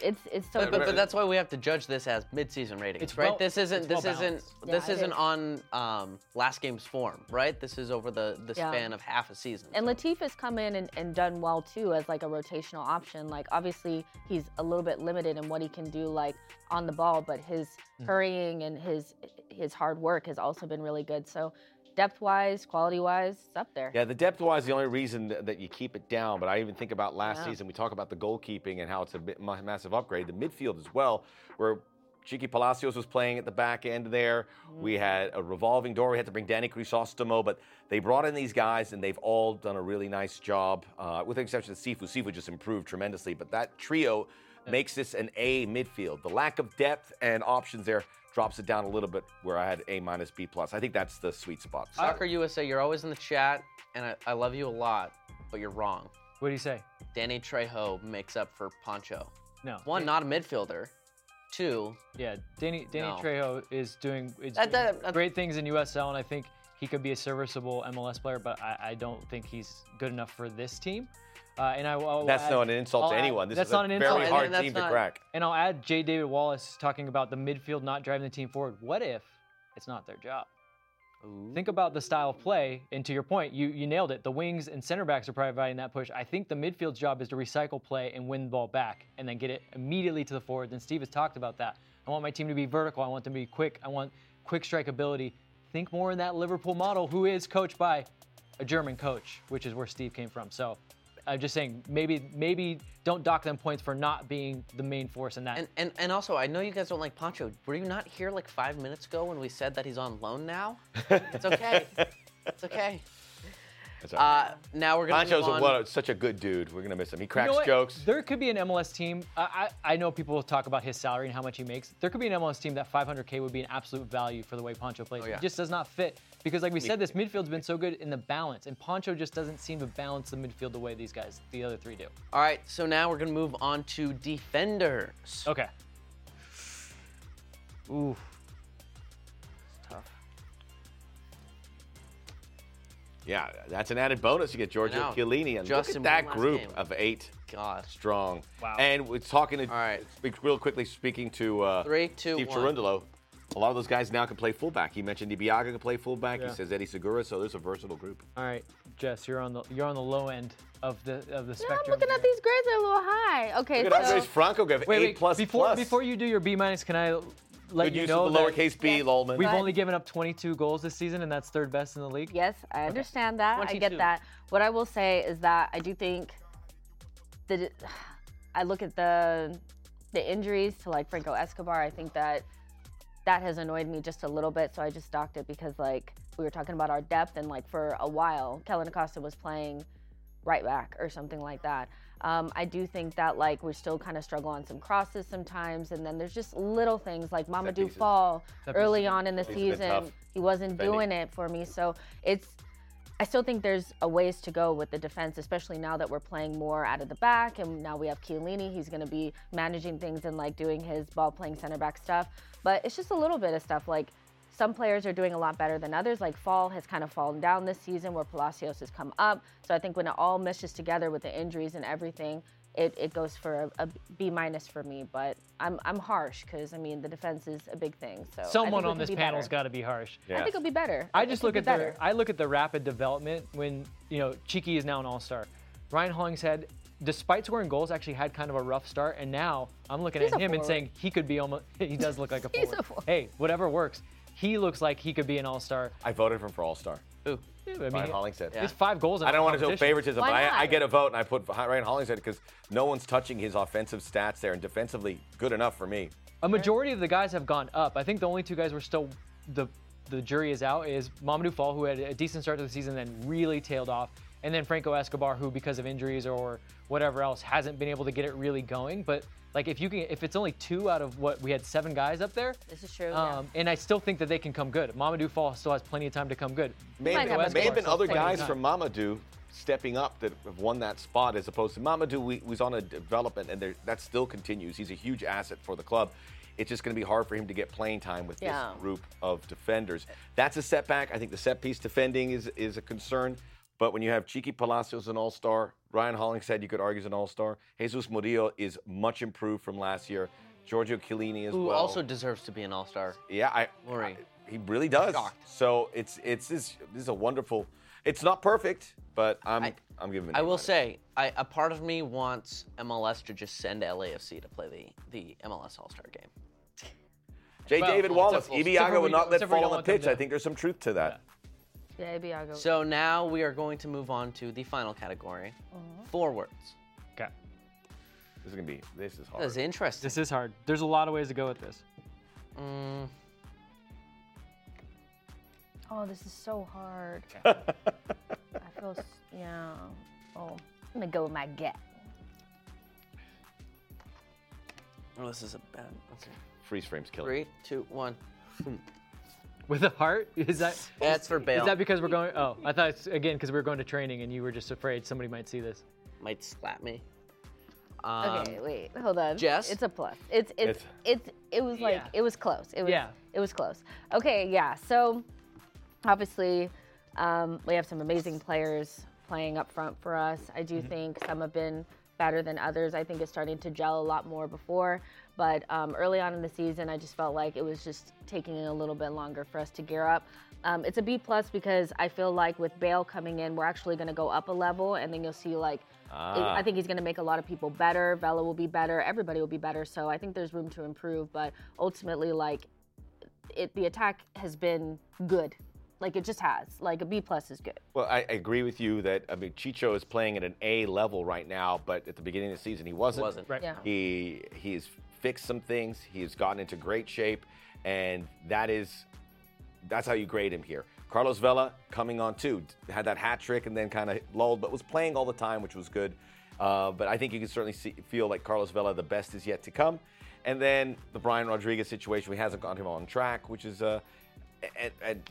it's it's so But, but, but that's why we have to judge this as mid-season ratings, It's right? well- this isn't it's this well isn't balanced. Yeah, this it isn't is. on um, last game's form, right? This is over the the Yeah. span of half a season. And so- Latif has come in and, and done well too as like a rotational option. Like obviously he's a little bit limited in what he can do like on the ball, but his hurrying and his his hard work has also been really good. So depth wise, quality wise, it's up there. Yeah, the depth wise, the only reason that you keep it down, but I even think about last Yeah. season, we talk about the goalkeeping and how it's a bit, massive upgrade. The midfield as well, where Chiqui Palacios was playing at the back end there. We had a revolving door. We had to bring Danny Crisostomo, but they brought in these guys and they've all done a really nice job, uh, with the exception of Sifu. Sifu just improved tremendously, but that trio makes this an A midfield. The lack of depth and options there drops it down a little bit where I had A minus B plus. I think that's the sweet spot. Soccer USA, you're always in the chat, and I, I love you a lot, but you're wrong. What do you say? Danny Trejo makes up for Pancho. No. One, not a midfielder. Two, Yeah, Danny Danny No. Trejo is doing, is That- that- that- great things in USL, and I think he could be a serviceable MLS player. But I, I don't think he's good enough for this team. Uh, and I will That's add- not an insult I'll to add- anyone. This that's is not a an very insult. hard and that's team to crack. And I'll add J. David Wallace talking about the midfield not driving the team forward. What if it's not their job? Think about the style of play, and to your point, you you nailed it. The wings and center backs are providing that push. I think the midfield's job is to recycle play and win the ball back, and then get it immediately to the forwards. And Steve has talked about that. I want my team to be vertical. I want them to be quick. I want quick strike ability. Think more in that Liverpool model, who is coached by a German coach, which is where Steve came from. So, I'm just saying, maybe maybe don't dock them points for not being the main force in that. and, and and also, I know you guys don't like Pancho. Were you not here like five minutes ago when we said that he's on loan now? It's okay. it's okay. That's. Uh, now we're gonna Pancho's move a, on. what a- such a good dude. We're gonna miss him. He You cracks know jokes. There could be an MLS team. I, I I know people will talk about his salary and how much he makes. There could be an MLS team that 500k would be an absolute value for the way Pancho plays. Oh, yeah. It just does not fit because, like we said, this midfield's been so good in the balance, and Pancho just doesn't seem to balance the midfield the way these guys, the other three, do. All right, so now we're gonna move on to defenders. Okay. Ooh. It's Tough. Yeah, that's an added bonus. You get Giorgio know. Chiellini, and Justin look at won that last group game. of eight. God. Strong. Wow. And we're talking to, All right. speak real quickly, speaking to uh, Three, two, Steve one. Cherundolo. A lot of those guys now can play fullback. He mentioned Ibeagha can play fullback. Yeah. He says Eddie Segura, so there's a versatile group. All right, Jess, you're on the you're on the low end of the of the spectrum. No, I'm spectrum. looking at these grades; they're a little high. Okay, Look at so Andres Franco gave Wait, A wait. plus before plus. before you do your B minus, can I let Good you use know of the lowercase b, Lolman. we've only given up 22 goals this season, and that's third best in the league? Yes, I understand that. I 22. get that. What I will say is that I do think the I look at the the injuries to like Franco Escobar. I think that that has annoyed me just a little bit. So I just docked it because like we were talking about our depth and like for a while, Kellyn Acosta was playing right back or something like that. Um, I do think that like we still kind of struggle on some crosses sometimes, and then there's just little things like Mamadou pieces. Fall early on in the These have been season. He wasn't Defending. doing it for me, so it's. I still think there's a ways to go with the defense, especially now that we're playing more out of the back, and now we have Chiellini. He's going to be managing things and like doing his ball playing center back stuff. But it's just a little bit of stuff like some players are doing a lot better than others. Like Fall has kind of fallen down this season, where Palacios has come up. So I think when it all meshes together with the injuries and everything, it, it goes for a, a B minus for me. But I'm I'm harsh because I mean the defense is a big thing. So Someone on this be panel's better. got to be harsh. I think it'll be better. I It just look at better. the I look at the rapid development when you know Chiqui is now an all-star. Ryan Hollingshead, despite scoring goals, actually had kind of a rough start, and now I'm looking He's at a him and saying he could be almost. He does look like a He's forward. a forward. Hey, whatever works. He looks like he could be an all-star. I voted for him for All Star. Ooh. Yeah, I mean, Ryan Hollingshead. He's five goals. In I don't want to show favoritism, but I, I get a vote and I put Ryan Hollingshead because no one's touching his offensive stats there and defensively good enough for me. A majority of the guys have gone up. I think the only two guys we're still the the jury is out is Mamadou Fall, who had a decent start to the season, then really tailed off, and then Franco Escobar, who because of injuries or whatever else hasn't been able to get it really going. But like if you can, if it's only two out of what we had seven guys up there, This is true. yeah. um, and I still think that they can come good. Mamadou Fall still has plenty of time to come good. May, might have, have may have been other guys time. from Mamadou stepping up that have won that spot as opposed to Mamadou we, was on a development and there, that still continues. He's a huge asset for the club. It's just going to be hard for him to get playing time with Yeah. this group of defenders. That's a setback. I think the set piece defending is, is a concern. But when you have Chiqui Palacios an all-star, Ryan Hollingshead you could argue is an all-star. Jesus Murillo is much improved from last year. Giorgio Chiellini as Who well. also deserves to be an all star. Yeah, I, Maury. I- he really does. Shocked. So it's it's this, this is a wonderful. It's not perfect, but I'm I- I'm giving. it I a will say, I, a part of me wants MLS to just send LAFC to play the, the MLS All Star game. J. Well, David Wallace, for- except Ibeagha would not let except for we fall don't on the pitch. I think there's some truth to that. yeah, Ibeagha. So now we are going to move on to the final category forwards. Okay. This is gonna be. This is hard. That is interesting. This is hard. There's a lot of ways to go with this. Mm, oh, this is so hard. I feel, s- yeah. Oh, I'm gonna go with my gut. oh, this is a bad. Okay. Freeze frames killer. Three, two, one. With a heart? Is that? That's for Bale. Is that because we're going? Oh, I thought it's again because we were going to training and you were just afraid somebody might see this. Might slap me. Um, Okay, wait, hold on. Jess? It's a plus. It's it's it's, it was like Yeah. it was close. It was Yeah. it was close. Okay, yeah. So obviously um, we have some amazing players playing up front for us. I do think some have been better than others. I think it's starting to gel a lot more before. But um, early on in the season, I just felt like it was just taking a little bit longer for us to gear up. Um, it's a B plus because I feel like with Bale coming in, we're actually going to go up a level, and then you'll see like Ah. I think he's going to make a lot of people better. Vela will be better. Everybody will be better. So I think there's room to improve. But ultimately, like, it, the attack has been good. Like it just has. Like a B plus is good. Well, I, I agree with you that I mean Chicho is playing at an A level right now, but at the beginning of the season he wasn't. Wasn't. Right. Yeah. He he's fixed some things. He has gotten into great shape, and that is that's how you grade him here. Carlos Vela coming on too had that hat trick and then kind of lulled, but was playing all the time, which was good. Uh, but I think you can certainly see, feel like Carlos Vela, the best is yet to come. And then the Brian Rodriguez situation, we hasn't got him on track, which is uh, and, and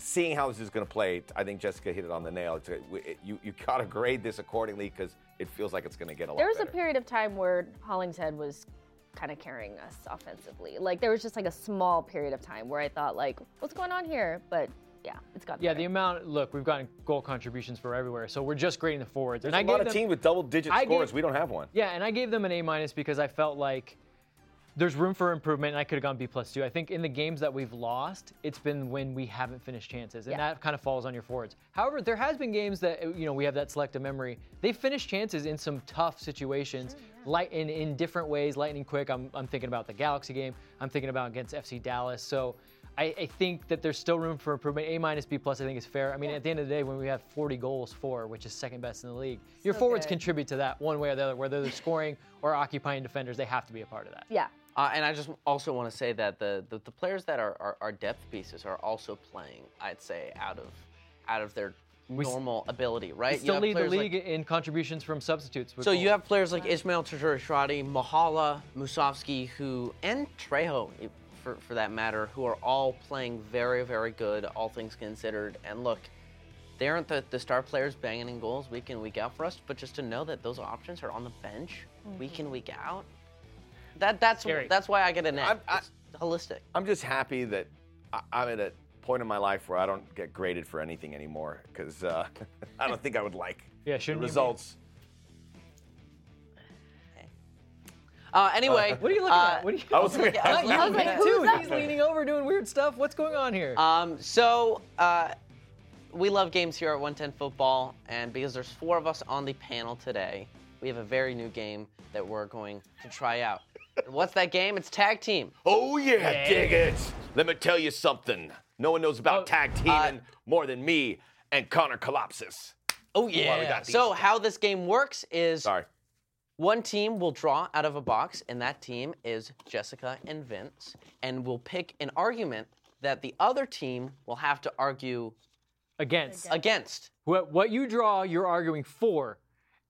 seeing how this is going to play, I think Jessica hit it on the nail. It's a, it, you you got to grade this accordingly because it feels like it's going to get a lot There was better. a period of time where Hollingshead was kind of carrying us offensively. Like there was just like a small period of time where I thought like, what's going on here? But yeah, it's gotten Yeah, better. the amount. Look, we've gotten goal contributions for everywhere, so we're just grading the forwards. There's and I a lot gave of them, teams with double-digit I scores. gave- we don't have one. Yeah, and I gave them an A minus because I felt like there's room for improvement, and I could have gone B plus too. I think in the games that we've lost, it's been when we haven't finished chances, and Yeah. that kind of falls on your forwards. However, there has been games that you know we have that selective memory. They finished chances in some tough situations, light in, in different ways, lightning quick. I'm, I'm thinking about the Galaxy game. I'm thinking about against FC Dallas. So I, I think that there's still room for improvement. A minus, B plus, I think is fair. I mean, at the end of the day, when we have 40 goals for, which is second best in the league, your forwards good. contribute to that one way or the other. Whether they're scoring or occupying defenders, they have to be a part of that. Yeah. Uh, and I just also want to say that the, the, the players that are, are, are depth pieces are also playing, I'd say, out of out of their We s- normal ability, right? You still have lead the players like- league in contributions from substitutes. with So you have players like Ismael Tajouri-Shradi, Mahala, Musovski, who and Trejo, for, for that matter, who are all playing very, very good, all things considered. And look, they aren't the, the star players banging in goals week in, week out for us, but just to know that those options are on the bench week in, week out, that that's Scary. that's why I get an A. I'm- I- It's holistic. I'm just happy that I- I'm at a point in my life where I don't get graded for anything anymore because uh, I don't think I would like yeah, the shouldn't you be? results. Uh, anyway, What are you looking uh, at? What are you? I was looking at- Not you, I was like, man, who's too. that? He's leaning over doing weird stuff. What's going on here? Um, so uh, we love games here at 110 Football, and because there's four of us on the panel today, we have a very new game that we're going to try out. And What's that game? It's tag team. Oh yeah, dig it. Let me tell you something. No one knows Oh, about tag uh, teaming more than me and Connor Kalopsis. Oh yeah. got So stuff. how this game works is Sorry. one team will draw out of a box, and that team is Jessica and Vince, and we'll pick an argument that the other team will have to argue Against. against. What, what you draw, you're arguing for.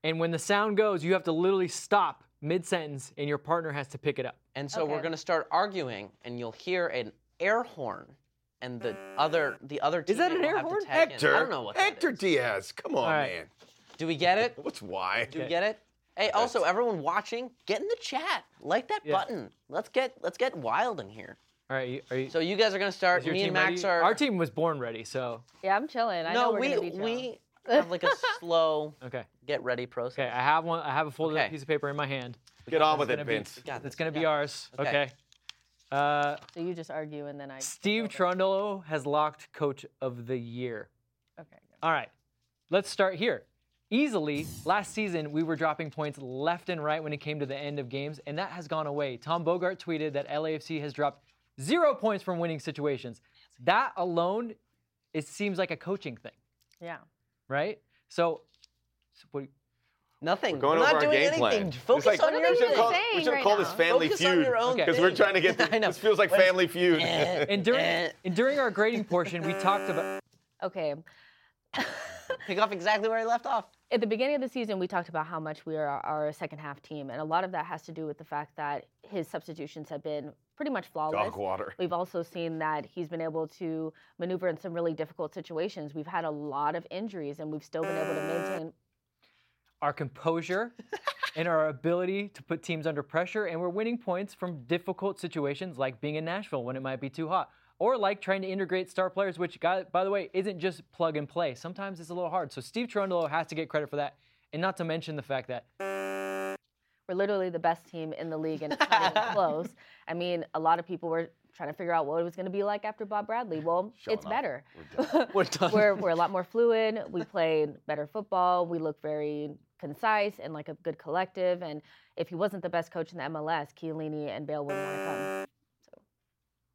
And when the sound goes, you have to literally stop mid sentence and your partner has to pick it up. And so we're going to start arguing, and you'll hear an air horn, and the other the other team Is that an air horn? to tag in. Hector. I don't know what Hector is. Diaz. Come on, All right. man. Do we get it? What's why? Do we get it? Hey, also everyone watching, get in the chat, like that Yeah. button. Let's get let's get wild in here. All right, you, are you, So you guys are going to start. Me and Max ready? are. Our team was born ready, so Yeah, I'm chilling. I know no, we're we gonna be chilling. we have like a slow okay. get ready process. Okay, I have one. I have a folded up Okay. piece of paper in my hand. Get on That's with it, gonna be- Vince. Got That's this, gonna we be got ours. Okay. Okay. Uh, So you just argue and then I. Steve Cherundolo has locked Coach of the Year. Okay. All right, let's start here. Easily, last season we were dropping points left and right when it came to the end of games, and that has gone away. Tom Bogert tweeted that LAFC has dropped zero points from winning situations. That alone, it seems like a coaching thing, Yeah. Right? So, so what, Nothing. We're going We're over not our doing game anything. plan. Focus like- on we your should call, thing we should right call now. this Family Focus Feud because we're trying to get. The, I know. This feels like When- Family Feud. And during and during our grading portion, we talked about. Okay. Pick off exactly where I left off. At the beginning of the season, we talked about how much we are, our, a second half team, and a lot of that has to do with the fact that his substitutions have been pretty much flawless. Dog water. We've also seen that he's been able to maneuver in some really difficult situations. We've had a lot of injuries, and we've still been able to maintain. our composure and our ability to put teams under pressure, and we're winning points from difficult situations like being in Nashville when it might be too hot, or like trying to integrate star players, which, guy- by the way, isn't just plug and play. Sometimes it's a little hard. So Steve Cherundolo has to get credit for that, and not to mention the fact that We're literally the best team in the league, and it's not even close. I mean, a lot of people were trying to figure out what it was going to be like after Bob Bradley. Well, Showing it's off. better. We're done. we're, we're a lot more fluid. We played better football. We look very concise and like a good collective. And if he wasn't the best coach in the MLS, Chiellini and Bale wouldn't want to come.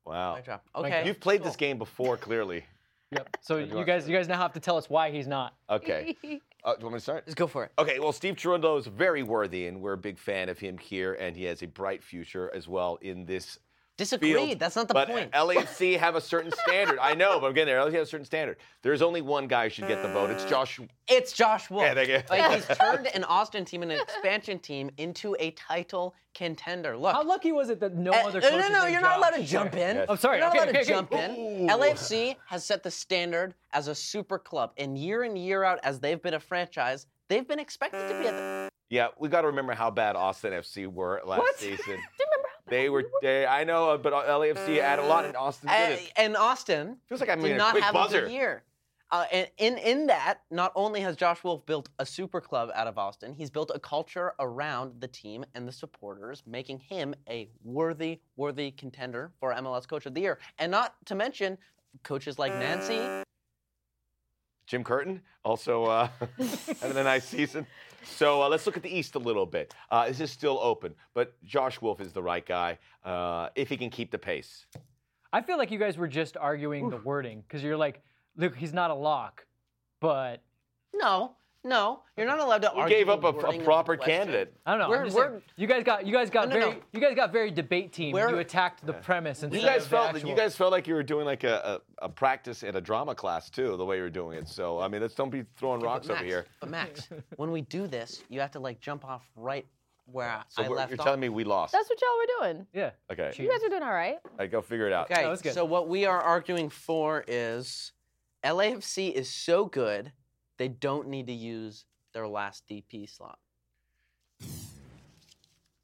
Wow. Mic drop. Okay. You've played cool. this game before, clearly. Yep. So you you guys, you guys now have to tell us why he's not. Okay. Uh, do you want me to start? Just go for it. Okay, well, Steve Cherundolo is very worthy, and we're a big fan of him here, and he has a bright future as well in this Disagreed. field. That's not the but point. LAFC have a certain standard. I know, but I'm getting there. LAFC has a certain standard. There's only one guy who should get the vote. It's Josh. It's Josh Wolff. Yeah, they get- Like, he's turned an Austin team, an expansion team, into a title contender. Look. How lucky was it that no Uh, other no, no, no, you're not allowed to Josh? jump in. Yes. I'm sorry. You're not okay, allowed to okay, okay. jump in. LAFC has set the standard as a super club, and year in year out, as they've been a franchise, they've been expected to be at the. Yeah, we got to remember how bad Austin FC were last What? season. Do you remember how They were. They, I know, but LAFC had a lot, and Austin Uh, didn't. and Austin Feels like I'm did in a not quick have a buzzer. good year. Uh, and in in that, not only has Josh Wolff built a super club out of Austin, he's built a culture around the team and the supporters, making him a worthy, worthy contender for MLS Coach of the Year. And not to mention coaches like Nancy. Jim Curtin also uh, having a nice season. So uh, let's look at the East a little bit. Uh, this is still open, but Josh Wolff is the right guy uh, if he can keep the pace. I feel like you guys were just arguing the wording because you're like, look, he's not a lock, but No, no, you're not allowed to We argue. gave up a, wording a of the proper question. candidate. I don't know. We're- I'm just saying, we're- you guys got you guys got No, no, very no. you guys got very debate team. We're- you attacked the premise and You guys of felt that you guys felt like you were doing like a, a, a practice at a drama class too, the way you were doing it. So I mean, let's don't be throwing But rocks Max, over here. But Max, when we do this, you have to like jump off right where So I we're- left you're off. telling me we lost. That's what y'all were doing. Yeah. Okay. You guys are doing all right. All right, go figure it out. Okay, so what we are arguing for is LAFC is so good they don't need to use their last DP slot.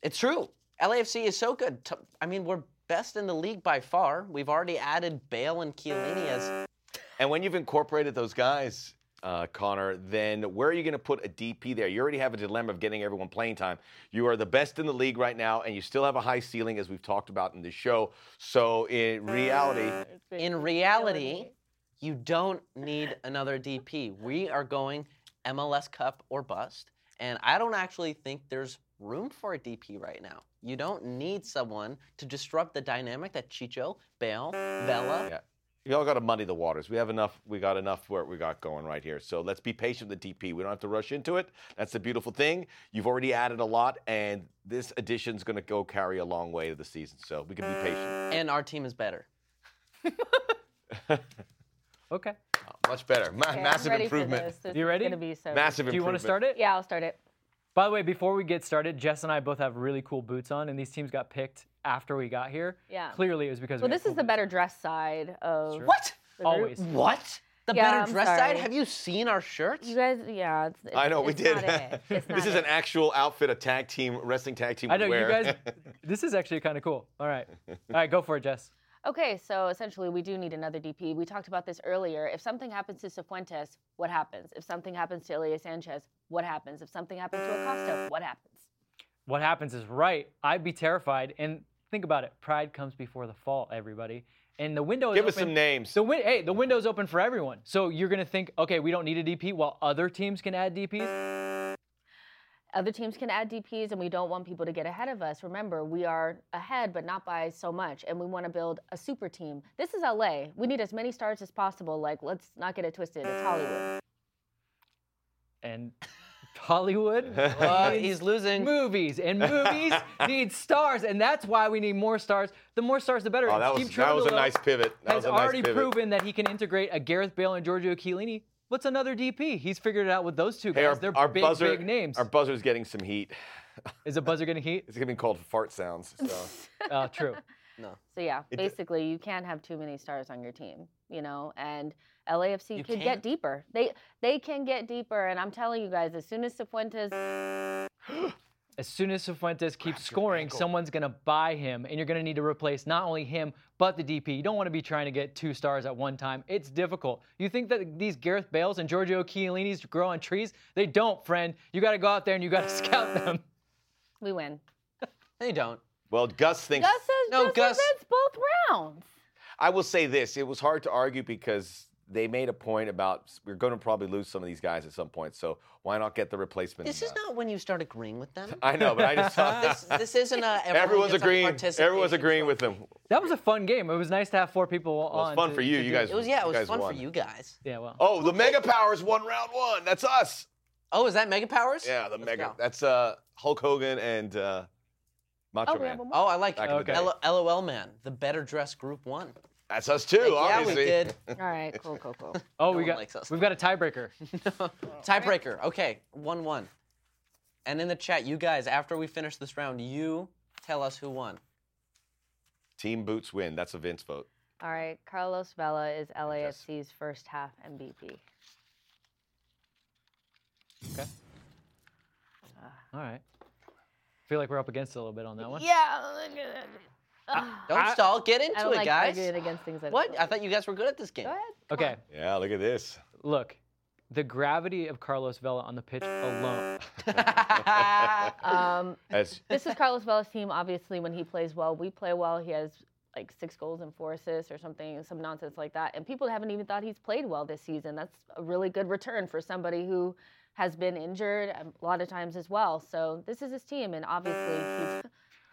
It's true. LAFC is so good. I mean, we're best in the league by far. We've already added Bale and Chiellini as And when you've incorporated those guys, uh, Connor, then where are you going to put a DP there? You already have a dilemma of getting everyone playing time. You are the best in the league right now, and you still have a high ceiling, as we've talked about in the show. So in reality, in reality, you don't need another DP. We are going MLS Cup or bust. And I don't actually think there's room for a DP right now. You don't need someone to disrupt the dynamic that Chicho, Bale, Vela. Yeah. We all got to muddy the waters. We have enough. We got enough where we got going right here. So let's be patient with the DP. We don't have to rush into it. That's the beautiful thing. You've already added a lot, and this addition is going to go carry a long way to the season. So we can be patient. And our team is better. Okay. Oh, much better. Ma- Okay, massive improvement. this. This You is ready? gonna be so Massive Do you want to start it? Yeah, I'll start it. By the way, before we get started, Jess and I both have really cool boots on, and these teams got picked after we got here. Yeah. Clearly, it was because Well, we had this is the better dress side of What? the. Always. What? The Yeah, better I'm dress sorry. side? Have you seen our shirts? You guys, yeah. It's, it's, I know we did. Not it. It's this not is it. an actual outfit a tag team wrestling tag team I know wear. you guys. This is actually kind of cool. All right. All right, go for it, Jess. Okay, so essentially, we do need another DP. We talked about this earlier. If something happens to Cifuentes, what happens? If something happens to Ilie Sanchez, what happens? If something happens to Acosta, what happens? What happens is right. I'd be terrified. And think about it. Pride comes before the fall, everybody. And the window is Give open. us some names. The win- hey, the window's open for everyone. So you're gonna think, okay, we don't need a DP, while other teams can add DPs. Other teams can add DPs, and we don't want people to get ahead of us. Remember, we are ahead, but not by so much, and we want to build a super team. This is LA. We need as many stars as possible. Like, let's not get it twisted. It's Hollywood. And Hollywood Uh, he's losing. movies, and movies need stars, and that's why we need more stars. The more stars, the better. Oh, that Steve was that was a nice pivot. That has was a nice already pivot. proven that he can integrate a Gareth Bale and Giorgio Chiellini. What's another DP? He's figured it out with those two guys. Hey, our, They're our big, buzzer, big names. Our buzzer's getting some heat. Is a buzzer getting heat? It's gonna called fart sounds. So. Uh, true. No. So yeah, It- basically, you can't have too many stars on your team, you know. And LAFC You can can't? get deeper. They they can get deeper, and I'm telling you guys, as soon as Cifuentes, As soon as Cifuentes keeps scoring, someone's going to buy him, and you're going to need to replace not only him, but the DP. You don't want to be trying to get two stars at one time. It's difficult. You think that these Gareth Bales and Giorgio Chiellinis grow on trees? They don't, friend. You got to go out there and you got to scout them. we win. They don't. Well, Gus thinks. Gus says No, just Gus- advance both rounds. I will say this: it was hard to argue because they made a point about we're going to probably lose some of these guys at some point. So why not get the replacement? This is not when you start agreeing with them. I know, but I just thought this, this isn't a. everyone everyone's agreeing. Everyone's agreeing with them. That was a fun game. It was nice to have four people Well, on. it's fun to- for you. to You guys. It was yeah, it was guys fun won. for you guys. Yeah, well. Oh, the Mega Powers won round one. That's us. Oh, is that Mega Powers? Yeah, the Let's Mega. go. That's uh, Hulk Hogan and uh, Macho Oh, Man. have one Oh, I like Back in the it. day. L- LOL man, the better dressed group won. That's us too. yeah, obviously. we did. All right, cool, cool, cool. Oh, No we got likes us. we've got a tiebreaker. Tiebreaker. Okay, one one. And in the chat, you guys, after we finish this round, you tell us who won. Team Boots win. That's a Vince vote. All right, Carlos Vela is LAFC's first half MVP. Okay. All right. Feel like we're up against it a little bit on that one. Yeah. Don't stall. Get into I don't it, like guys. arguing against things. I don't What? like. I thought you guys were good at this game. Go ahead. Okay. Yeah, look at this. Look, the gravity of Carlos Vela on the pitch alone. Um, As this is Carlos Vela's team. Obviously, when he plays well, we play well. He has like six goals and four assists or something, some nonsense like that. And people haven't even thought he's played well this season. That's a really good return for somebody who has been injured a lot of times as well. So this is his team, and obviously he's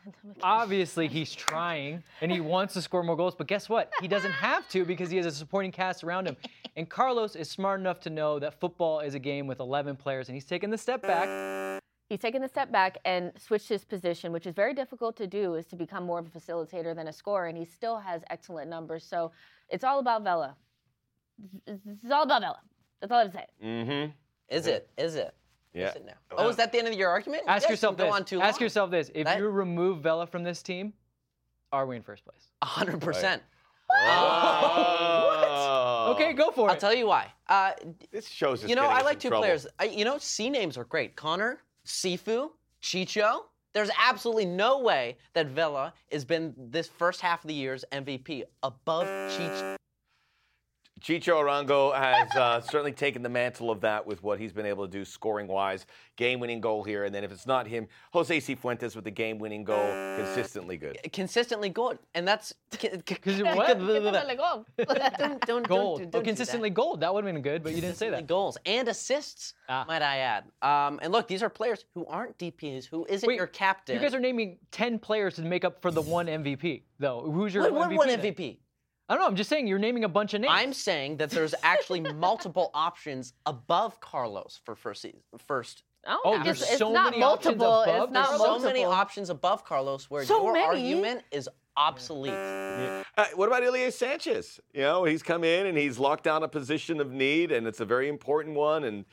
obviously he's trying and he wants to score more goals, but guess what? He doesn't have to because he has a supporting cast around him. And Carlos is smart enough to know that football is a game with 11 players and he's taken the step back. He's taken the step back and switched his position, which is very difficult to do, is to become more of a facilitator than a scorer, and he still has excellent numbers. So it's all about Vela. It's all about Vela. That's all I have to say. Mm-hmm. Is it? Is it? Yeah. Is it now? Oh, is that the end of your argument? Ask guys yourself can go this. on too Ask long. yourself this. If That- you remove Vela from this team, are we in first place? A hundred percent. Oh. Okay, go for it. I'll tell you why. Uh, This shows us you know, I like two trouble. players. I, you know, C names are great. Connor, Sifu, Chicho. There's absolutely no way that Vela has been this first half of the year's MVP above Chicho. Chicho Arango has uh, certainly taken the mantle of that with what he's been able to do scoring wise. Game winning goal here. And then if it's not him, Jose Cifuentes with the game winning goal, consistently good. Consistently good, and that's Because what? don't, don't, Gold. Don't, oh, consistently gold. That would have been good, but you didn't say that. goals and assists, might I add. Um, and look, these are players who aren't DPs, who isn't Wait, your captain. You guys are naming 10 players to make up for the one MVP, though. Who's your What- what MVP? one then? MVP? I don't know. I'm just saying you're naming a bunch of names. I'm saying that there's actually multiple options above Carlos for first season, first. Oh, Oh, there's it's so not many options multiple. above? It's not There's multiple. so many options above Carlos where So your many? argument is obsolete. Uh, what about Elias Sanchez? You know, he's come in and he's locked down a position of need, and it's a very important one. And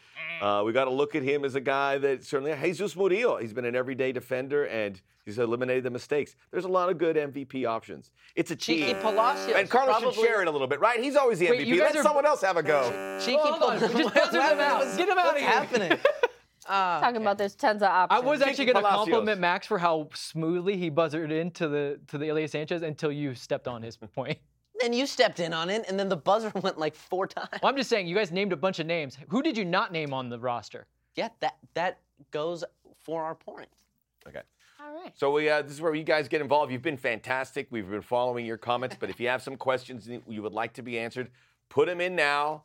uh, we got to look at him as a guy that certainly Jesus Murillo. He's been an everyday defender and he's eliminated the mistakes. There's a lot of good MVP options. It's a Chiqui team. Palacios. And Carlos should share it a little bit, right? He's always the MVP. you guys Let are- someone else have a go. Chiqui Hold on, Palacios. just buzzer them out. Get them out of here. happening? Uh, Talking about there's tons of options. I was actually going to Palacios. compliment Max for how smoothly he buzzed into the to the Elias Sanchez until you stepped on his point. then you stepped in on it, and then the buzzer went like four times. Well, I'm just saying, you guys named a bunch of names. Who did you not name on the roster? Yeah, that that goes for our point. Okay. All right. So we, uh, this is where you guys get involved. You've been fantastic. We've been following your comments, but if you have some questions you you would like to be answered, put them in now.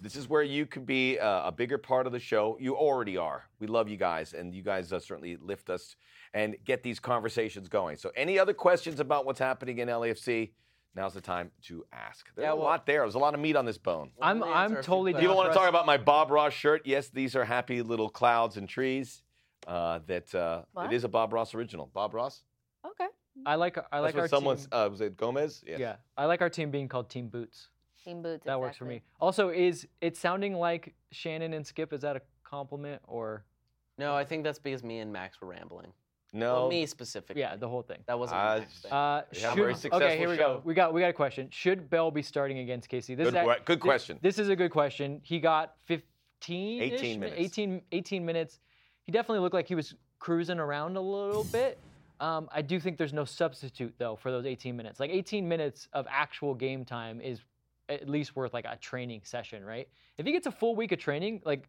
This is where you could be uh, a bigger part of the show. You already are. We love you guys, and you guys uh, certainly lift us and get these conversations going. So, any other questions about what's happening in LAFC? Now's the time to ask. There's Yeah, a lot there. There's a lot of meat on this bone. I'm I'm answer a few totally. questions. People down want to talk about my Bob Ross shirt. Yes, these are happy little clouds and trees. Uh, that uh, it is a Bob Ross original. Bob Ross. Okay. I like I That's like what our someone's. team. Uh, was it Gomez? Yeah, I like our team being called Team Boots. Team boots. That works for me. Also, is it sounding like Shannon and Skip? Is that a compliment or? No, I think that's because me and Max were rambling. No. Well, me specifically. Yeah, the whole thing. That wasn't Uh, a Uh, We have a should- very successful okay, here we show. go. We got we got a question. Should Bale be starting against KC? This Good is ac- good thi- question. This is a good question. He got 15 18 minutes. 18, 18 minutes. He definitely looked like he was cruising around a little bit. Um, I do think there's no substitute though for those 18 minutes. Like 18 minutes of actual game time is at least worth like a training session, right? If he gets a full week of training, like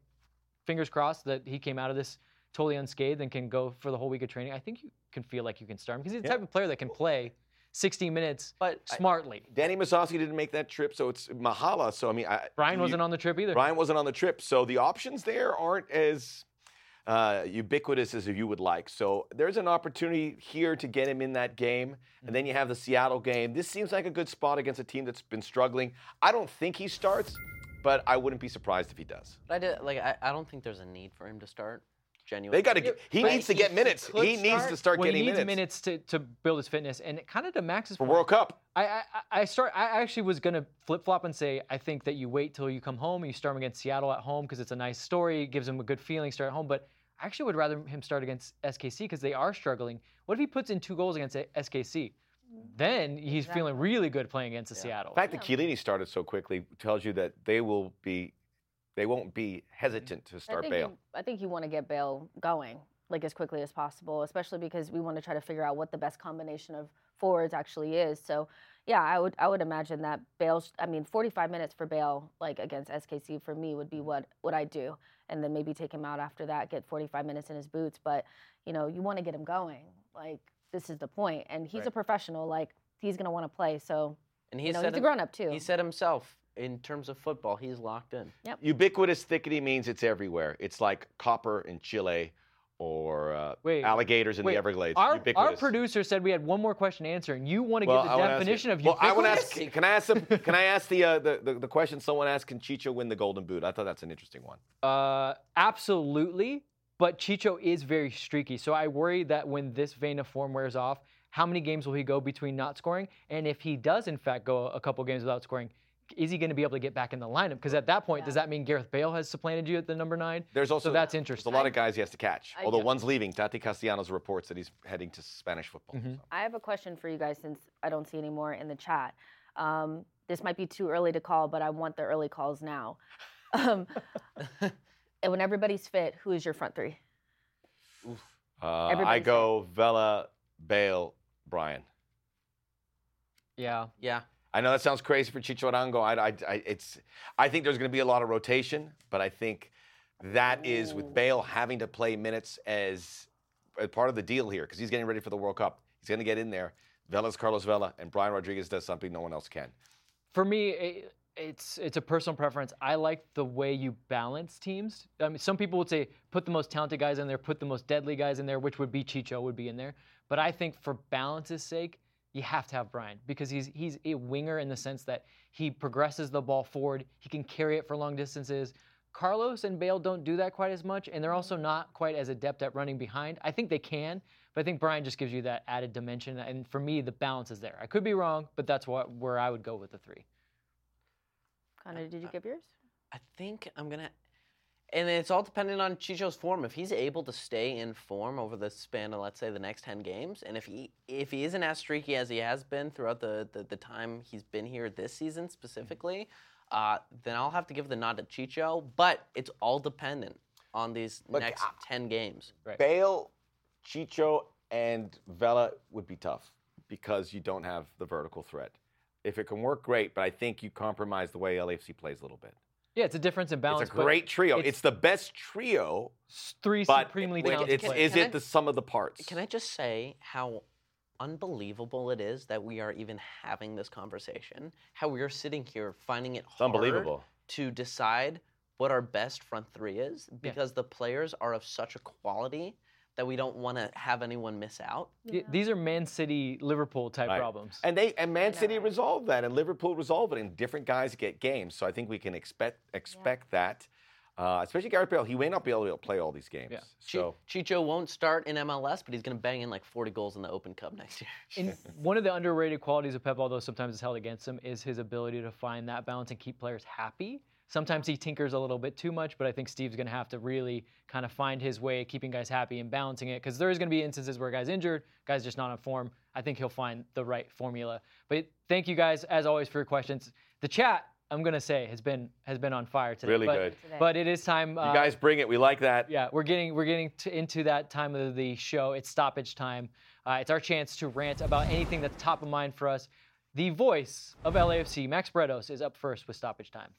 fingers crossed that he came out of this totally unscathed and can go for the whole week of training, I think you can feel like you can start him because he's the Yeah. type of player that can play 60 minutes But I- smartly. Danny Musovski didn't make that trip, so it's Mahala. So I mean, I, Brian wasn't on the trip either. Brian wasn't on the trip, so the options there aren't as uh, ubiquitous as you would like. So there's an opportunity here to get him in that game, and then you have the Seattle game. This seems like a good spot against a team that's been struggling. I don't think he starts, but I wouldn't be surprised if he does. But I did like I, I don't think there's a need for him to start. Genuinely. They got to. get He But needs to he- get minutes. could He needs to start well, getting he needs minutes. to, to build his fitness, and kind of to Max's for point, World Cup. I, I I start. I actually was gonna flip flop and say I think that you wait till you come home and you start him against Seattle at home because it's a nice story, gives him a good feeling. Start at home, but I actually would rather him start against SKC because they are struggling. What if he puts in two goals against SKC? Then he's feeling really good playing against the Seattle. The fact that Chiellini started so quickly tells you that they will be, they won't be hesitant to start think Bale. You, I think you want to get Bale going like as quickly as possible, especially because we want to try to figure out what the best combination of forwards actually is. So, yeah, I would I would imagine that Bale's. I mean, 45 minutes for Bale like against SKC for me would be what what I do, and then maybe take him out after that, get 45 minutes in his boots. But you know, you want to get him going. Like this is the point, and he's a professional. Like he's gonna want to play. So, And he you know, said he's a grown up too. He said himself, in terms of football, he's locked in. Yep. Ubiquitous thickety means it's everywhere. It's like copper in Chile or uh, Wait, alligators in wait, the Everglades. Our, our producer said we had one more question to answer, and you want to Well, give the definition you- of well, I want to ask. Can I ask some? Can I ask the, uh, the the the question someone asked? Can Chicho win the Golden Boot? I thought that's an interesting one. Uh, absolutely. But Chicho is very streaky. So I worry that when this vein of form wears off, how many games will he go between not scoring? And if he does, in fact, go a couple games without scoring, is he going to be able to get back in the lineup? Because at that point, does that mean Gareth Bale has supplanted you at the number nine? There's also so that's There's interesting. a lot of guys he has to catch. I- Although Yeah. one's leaving. Taty Castellanos reports that he's heading to Spanish football. Mm-hmm. I have a question for you guys since I don't see any more in the chat. Um, this might be too early to call, but I want the early calls now. Um, and when everybody's fit, who is your front three? Uh, I Everybody's go Vela, Bale, Brian. Yeah. Yeah. I know that sounds crazy for Chicho Arango. I, I, I, it's, I think there's going to be a lot of rotation, but I think that is with Bale having to play minutes as, as part of the deal here because he's getting ready for the World Cup. He's going to get in there. Vela's Carlos Vela, and Brian Rodriguez does something no one else can. For me, it, it's it's a personal preference. I like the way you balance teams. I mean, some people would say put the most talented guys in there, put the most deadly guys in there, which would be Chicho would be in there. But I think for balance's sake, you have to have Brian because he's he's a winger in the sense that he progresses the ball forward. He can carry it for long distances. Carlos and Bale don't do that quite as much, and they're also not quite as adept at running behind. I think they can, but I think Brian just gives you that added dimension. And for me, the balance is there. I could be wrong, but that's what where I would go with the three. Connor, did you give yours? I think I'm gonna, and it's all dependent on Chicho's form. If he's able to stay in form over the span of let's say the next ten games, and if he if he isn't as streaky as he has been throughout the the, the time he's been here this season specifically, uh, then I'll have to give the nod to Chicho. But it's all dependent on these Look, next I- ten games. Right. Bale, Chicho, and Vela would be tough because you don't have the vertical threat. If it can work, great, but I think you compromise the way LAFC plays a little bit. Yeah, it's a difference in balance. It's a great trio. It's, It's, the best trio, three but supremely talented it's, players. is Can I- it the sum of the parts? Can I just say how unbelievable it is that we are even having this conversation? How we are sitting here finding it hard unbelievable. to decide what our best front three is because the players are of such a quality that we don't want to have anyone miss out. Y- These are Man City, Liverpool type Right. problems. And they and Man City resolved that, and Liverpool resolved it, and different guys get games. So I think we can expect expect that. Uh, especially Gareth Bale, he may not be able to play all these games. Yeah. So Chicho won't start in MLS, but he's going to bang in like 40 goals in the Open Cup next year. And one of the underrated qualities of Pep, although sometimes it's held against him, is his ability to find that balance and keep players happy. Sometimes he tinkers a little bit too much, but I think Steve's going to have to really kind of find his way, keeping guys happy and balancing it. Because there is going to be instances where guys injured, guys just not on form. I think he'll find the right formula. But thank you guys, as always, for your questions. The chat, I'm going to say, has been has been on fire today. Really but, good. But it is time. you uh, guys bring it. We like that. yeah, we're getting we're getting to, into that time of the show. It's stoppage time. Uh, it's our chance to rant about anything that's top of mind for us. The voice of LAFC, Max Bretos, is up first with stoppage time.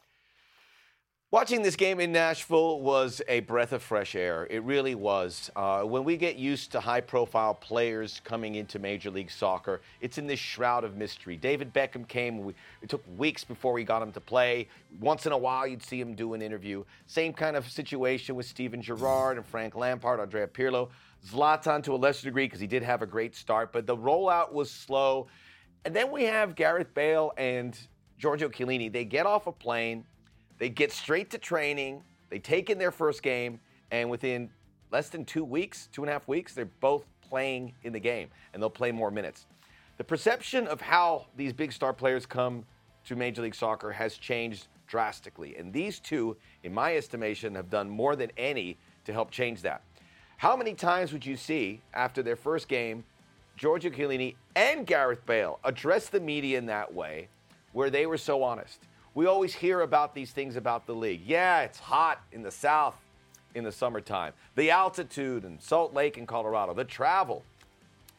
Watching this game in Nashville was a breath of fresh air. It really was. Uh, when we get used to high profile players coming into Major League Soccer, it's in this shroud of mystery. David Beckham came, we, it took weeks before we got him to play. Once in a while, you'd see him do an interview. Same kind of situation with Steven Gerrard and Frank Lampard, Andrea Pirlo. Zlatan to a lesser degree because he did have a great start, but the rollout was slow. And then we have Gareth Bale and Giorgio Chiellini. They get off a plane. They get straight to training. They take in their first game, and within less than two weeks, two and a half weeks, they're both playing in the game, and they'll play more minutes. The perception of how these big star players come to Major League Soccer has changed drastically, and these two, in my estimation, have done more than any to help change that. How many times would you see after their first game, Giorgio Chiellini and Gareth Bale address the media in that way, where they were so honest? We always hear about these things about the league. Yeah, it's hot in the South in the summertime. The altitude in Salt Lake in Colorado, the travel.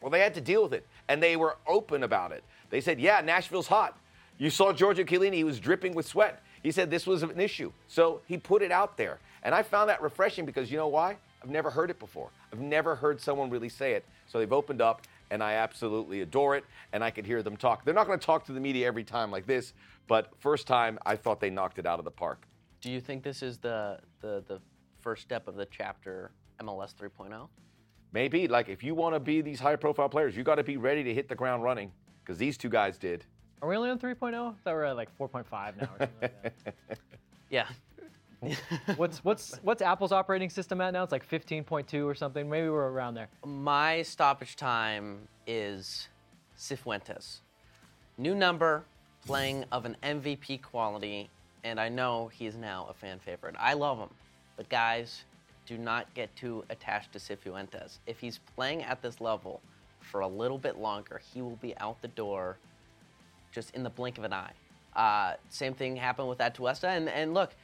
Well, they had to deal with it, and they were open about it. They said, "Yeah, Nashville's hot." You saw Giorgio Chiellini; he was dripping with sweat. He said this was an issue, so he put it out there, and I found that refreshing because you know why? I've never heard it before. I've never heard someone really say it. So they've opened up, and I absolutely adore it, and I could hear them talk. They're not going to talk to the media every time like this, but first time I thought they knocked it out of the park. Do you think this is the the the first step of the chapter MLS 3.0? Maybe like if you want to be these high-profile players, you got to be ready to hit the ground running because these two guys did. Are we only on 3.0? I thought we are at like 4.5 now or something like that. Yeah. what's what's what's Apple's operating system at now? It's like 15.2 or something. Maybe we're around there. My stoppage time is Cifuentes. New number, playing of an MVP quality, and I know he's now a fan favorite. I love him, but guys, do not get too attached to Cifuentes. If he's playing at this level for a little bit longer, he will be out the door just in the blink of an eye. Uh, same thing happened with Atuesta, and and look,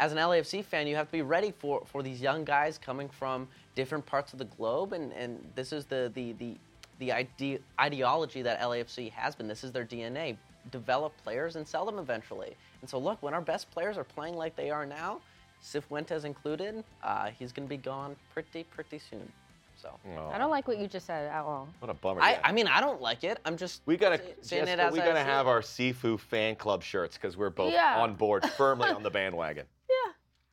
as an LAFC fan, you have to be ready for, for these young guys coming from different parts of the globe, and, and this is the the the, the ide- ideology that LAFC has been. This is their DNA: develop players and sell them eventually. And so, look, when our best players are playing like they are now, Cifuentes included, uh, he's going to be gone pretty pretty soon. So I don't like what you just said at all. What a bummer. I, yeah. I mean, I don't like it. I'm just we gotta, say- saying Jessica, it as we I gotta see have it. our Sifu fan club shirts because we're both Yeah. on board firmly on the bandwagon. Yeah.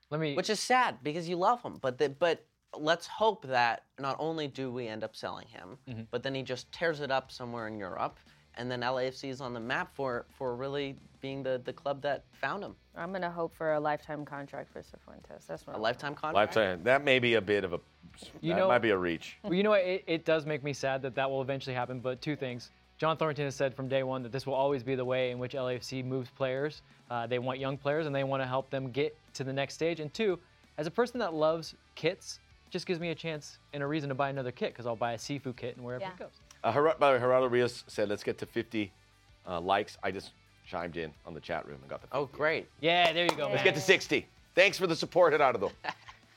Let me. Which is sad because you love him, but the, but let's hope that not only do we end up selling him, Mm-hmm. but then he just tears it up somewhere in Europe, and then LAFC is on the map for for really being the the club that found him. I'm gonna hope for a lifetime contract for Cifuentes. That's what A I'm lifetime contract. Lifetime. That may be a bit of a. You that know- might be a reach. Well, you know what? It, it does make me sad that that will eventually happen. But two things. John Thorrington has said from day one that this will always be the way in which LAFC moves players. Uh, they want young players and they want to help them get to the next stage. And two, as a person that loves kits, just gives me a chance and a reason to buy another kit because I'll buy a Sifu kit and wherever Yeah. it goes. Uh, Ger- by the way, Gerardo Rios said, "Let's get to 50 uh, likes." I just chimed in on the chat room and got the. 50. Oh, great! Yeah, there you go. Let's man. get to 60. Thanks for the support, Gerardo.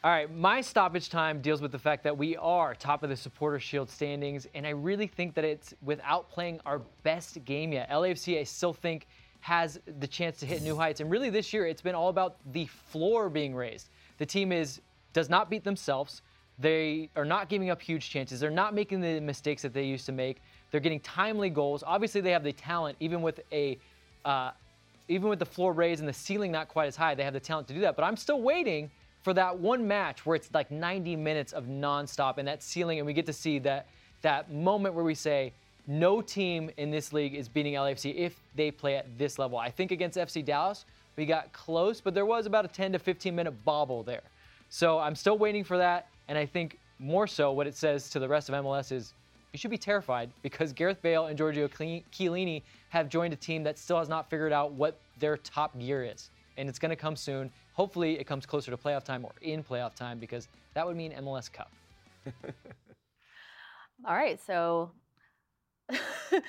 All right, my stoppage time deals with the fact that we are top of the supporter shield standings, and I really think that it's without playing our best game yet. LAFC, I still think, has the chance to hit new heights, and really this year it's been all about the floor being raised. The team is does not beat themselves. They are not giving up huge chances. They're not making the mistakes that they used to make. They're getting timely goals. Obviously, they have the talent, even with a uh, even with the floor raised and the ceiling not quite as high, they have the talent to do that. But I'm still waiting for that one match where it's like 90 minutes of nonstop and that ceiling, and we get to see that that moment where we say no team in this league is beating LAFC if they play at this level. I think against FC Dallas we got close, but there was about a 10 to 15 minute bobble there. So I'm still waiting for that, and I think more so what it says to the rest of MLS is you should be terrified because Gareth Bale and Giorgio Chiellini have joined a team that still has not figured out what their top gear is. And it's going to come soon. Hopefully, it comes closer to playoff time or in playoff time because that would mean MLS Cup. All right, so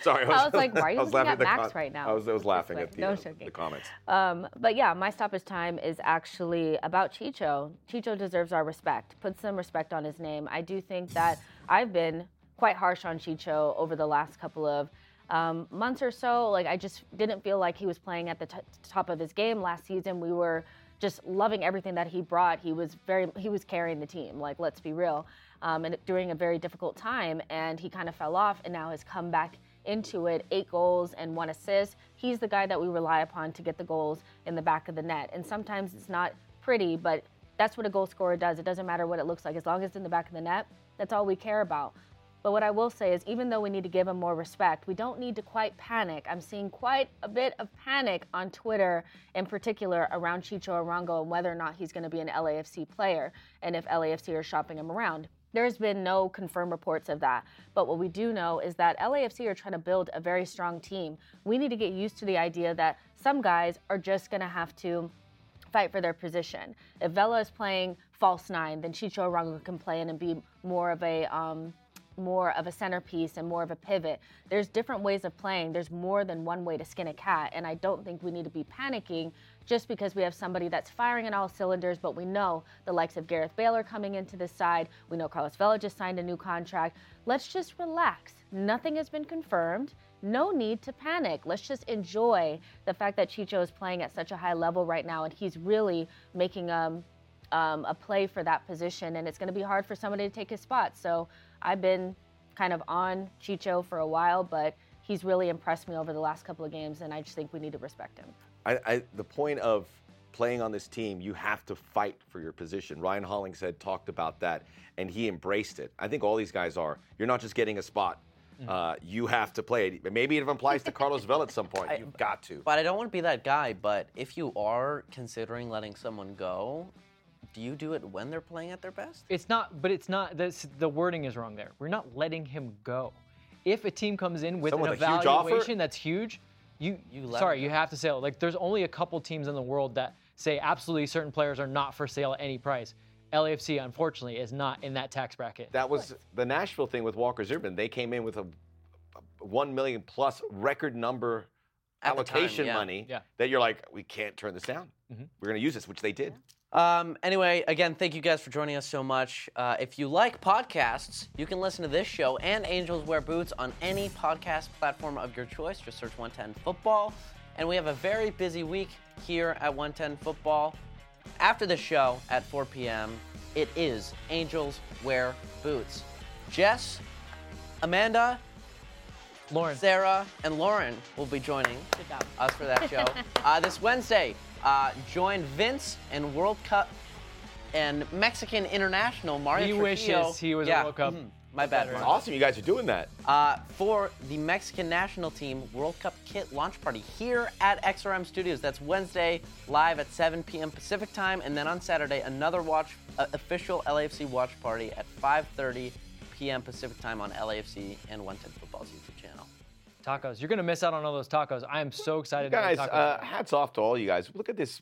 Sorry, I was like, why are you I was looking laughing at Max right now? I was, I was laughing Like, at the, no, uh, the comments. Um, but yeah, my stoppage time is actually about Chicho. Chicho deserves our respect. Put some respect on his name. I do think that I've been quite harsh on Chicho over the last couple of um, months or so. Like I just didn't feel like he was playing at the t- top of his game last season. We were just loving everything that he brought. He was very he was carrying the team. Like let's be real. Um, and during a very difficult time, and he kind of fell off, and now has come back into it. Eight goals and one assist. He's the guy that we rely upon to get the goals in the back of the net. And sometimes it's not pretty, but that's what a goal scorer does. It doesn't matter what it looks like. As long as it's in the back of the net, that's all we care about. But what I will say is, even though we need to give him more respect, we don't need to quite panic. I'm seeing quite a bit of panic on Twitter, in particular around Chicho Arango and whether or not he's going to be an LAFC player and if LAFC are shopping him around. There's been no confirmed reports of that. But what we do know is that LAFC are trying to build a very strong team. We need to get used to the idea that some guys are just going to have to fight for their position. If Vela is playing false nine, then Chicho Arango can play in and be more of a um, more of a centerpiece and more of a pivot. There's different ways of playing. There's more than one way to skin a cat, and I don't think we need to be panicking just because we have somebody that's firing in all cylinders. But we know the likes of Gareth are coming into this side. We know Carlos Vela just signed a new contract. Let's just relax. Nothing has been confirmed. No need to panic. Let's just enjoy the fact that Chicho is playing at such a high level right now, and he's really making um, um, a play for that position, and it's going to be hard for somebody to take his spot. So I've been kind of on Chicho for a while, but he's really impressed me over the last couple of games, and I just think we need to respect him. I, I, the point of playing on this team, you have to fight for your position. Ryan Hollingshead talked about that, and he embraced it. I think all these guys are. You're not just getting a spot. Uh, you have to play it. Maybe it even applies to Carlos Vela at some point. You've got to. But I don't want to be that guy. But if you are considering letting someone go, do you do it when they're playing at their best? It's not, but it's not. This, the wording is wrong there. We're not letting him go. If a team comes in with Someone an with a huge evaluation that's huge, you, You let sorry, you have to sell. Like there's only a couple teams in the world that say absolutely certain players are not for sale at any price. LAFC, unfortunately, is not in that tax bracket. That was the Nashville thing with Walker Zimmerman. They came in with a, a one million plus record number At the time, allocation yeah. money Yeah. that you're like, we can't turn this down. Mhm. We're going to use this, which they did. Um, anyway, again, thank you guys for joining us so much. Uh, if you like podcasts, you can listen to this show and Angels Wear Boots on any podcast platform of your choice. Just search 110 Football. And we have a very busy week here at 110 Football. After the show at 4 p.m., it is Angels Wear Boots. Jess, Amanda, Lauren, Sarah, and Lauren will be joining us for that show. uh, this Wednesday, uh, join Vince and World Cup and Mexican international Mariano Trujillo. wishes he was yeah, a World Cup. mhm, My bad. veteran. Awesome, you guys are doing that. Uh, for the Mexican national team World Cup kit launch party here at XRM Studios. That's Wednesday, live at 7 p.m. Pacific time, and then on Saturday another watch uh, official LAFC watch party at 5:30 p.m. Pacific time on LAFC and 110 Football's YouTube channel. Tacos. You're gonna miss out on all those tacos. I am so excited. to Guys, make tacos. uh, hats off to all you guys. Look at this.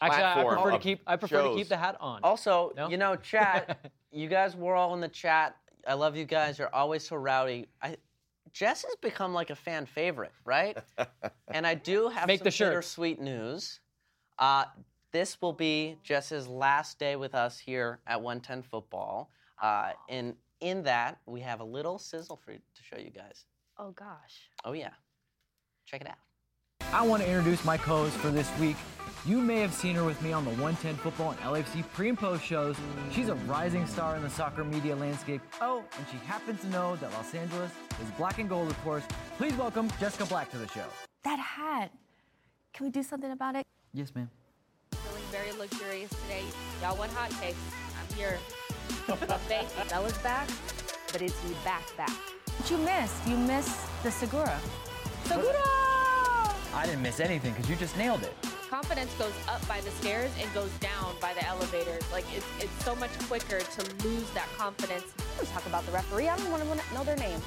Actually, I- I platform prefer to of keep. I prefer to keep the hat on. Also, No? you know, chat. you guys were all in the chat. I love you guys. You're always so rowdy. I, Jess has become like a fan favorite, right? and I do have Make some the shirts. bittersweet news. Uh, this will be Jess's last day with us here at 110 Football. Uh, and in that, we have a little sizzle for you to show you guys. Oh gosh. Oh yeah, check it out. I want to introduce my co-host for this week. You may have seen her with me on the 110 Football and LAFC pre and post shows. She's a rising star in the soccer media landscape. Oh, and she happens to know that Los Angeles is black and gold, of course. Please welcome Jessica Black to the show. That hat. Can we do something about it? Yes, ma'am. Feeling very luxurious today. Y'all want hot takes? I'm here. Thank you. Vela's back, but is he back back? What you missed? You missed the Segura. Segura! I didn't miss anything because you just nailed it. Confidence goes up by the stairs and goes down by the elevators. Like it's, it's so much quicker to lose that confidence. Let's talk about the referee. I don't want to know their name.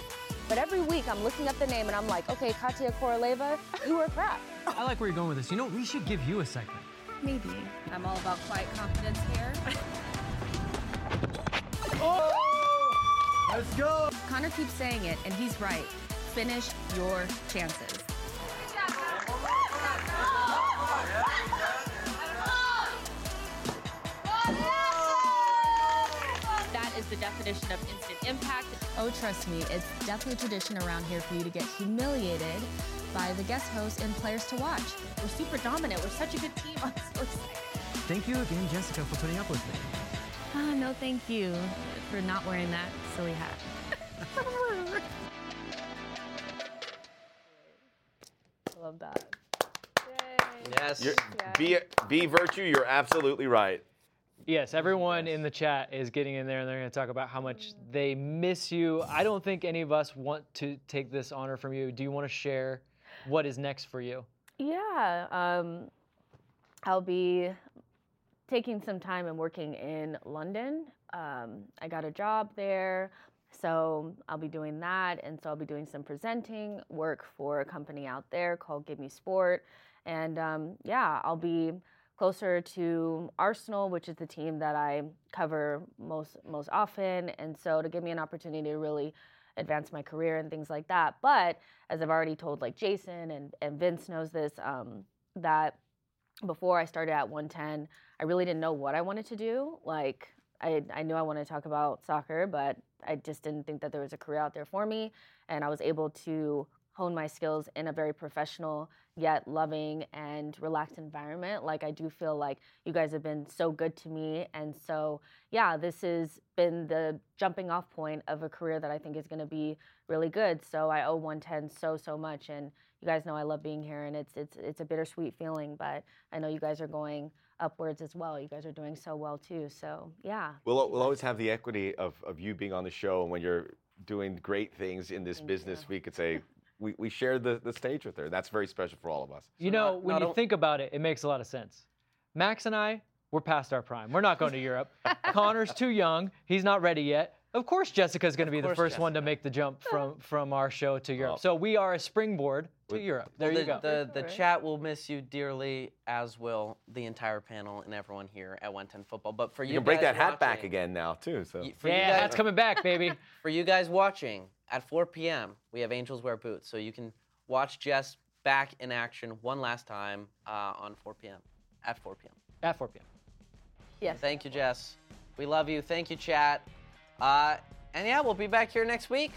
But every week I'm looking up the name and I'm like, okay, Katia Koroleva, you were crap. I like where you're going with this. You know, we should give you a segment. Maybe. I'm all about quiet confidence here. Oh! Let's go. Connor keeps saying it, and he's right. Finish your chances. That is the definition of instant impact. Oh, trust me, it's definitely tradition around here for you to get humiliated by the guest hosts and players to watch. We're super dominant. We're such a good team. I'm so excited. Thank you again, Jessica, for putting up with me. Ah, no, thank you for not wearing that silly hat. I love that. Yes. You're, be, be virtue, you're absolutely right. Yes, everyone in the chat is getting in there and they're going to talk about how much they miss you. I don't think any of us want to take this honor from you. Do you want to share what is next for you? Yeah, um, I'll be taking some time and working in London. Um, I got a job there, so I'll be doing that. And so I'll be doing some presenting work for a company out there called Give Me Sport. And um, yeah, I'll be closer to Arsenal, which is the team that I cover most most often. And so to give me an opportunity to really advance my career and things like that. But as I've already told like Jason and, and Vince knows this, um, that before I started at 110, I really didn't know what I wanted to do. Like I, I knew I wanted to talk about soccer, but I just didn't think that there was a career out there for me. And I was able to hone my skills in a very professional yet loving and relaxed environment. Like I do feel like you guys have been so good to me and so yeah, this has been the jumping off point of a career that I think is going to be really good. So I owe 110 so so much and you guys know I love being here and it's it's it's a bittersweet feeling, but I know you guys are going upwards as well. You guys are doing so well too. So, yeah. We'll, we'll always have the equity of, of you being on the show and when you're doing great things in this business, we could say we, we shared the, the stage with her. That's very special for all of us. You know, when you think about it, it makes a lot of sense. Max and I, we're past our prime. We're not going to Europe. Connor's too young. He's not ready yet. Of course, Jessica's going to be the course first one to make the jump from from our show to Europe. Oh. So we are a springboard to Europe. There the, you go. The, the chat will miss you dearly, as will the entire panel and everyone here at 110 Football. But for you, You can break guys that hat back again now, too. So for yeah, guys- that's coming back, baby. For you guys watching at 4 p.m., we have Angels Wear Boots, so you can watch Jess back in action one last time uh, on 4 p.m. At 4 p.m. At 4 p.m. Yes. Thank you, Jess. We love you. Thank you, chat. Uh, and yeah, we'll be back here next week.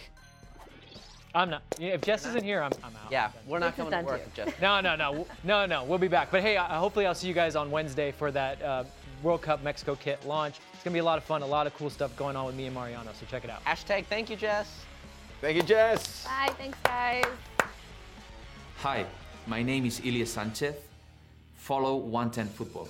I'm not. If Jess isn't here, I'm, I'm out. Yeah, we're not coming to work if Jess. No, no, no, no, no. We'll be back. But hey, uh, hopefully I'll see you guys on Wednesday for that uh, World Cup Mexico kit launch. It's gonna be a lot of fun, a lot of cool stuff going on with me and Mariano. So check it out. Hashtag thank you, Jess. Thank you, Jess. Bye. Thanks, guys. Hi, my name is Ilie Sanchez. Follow 110 Football.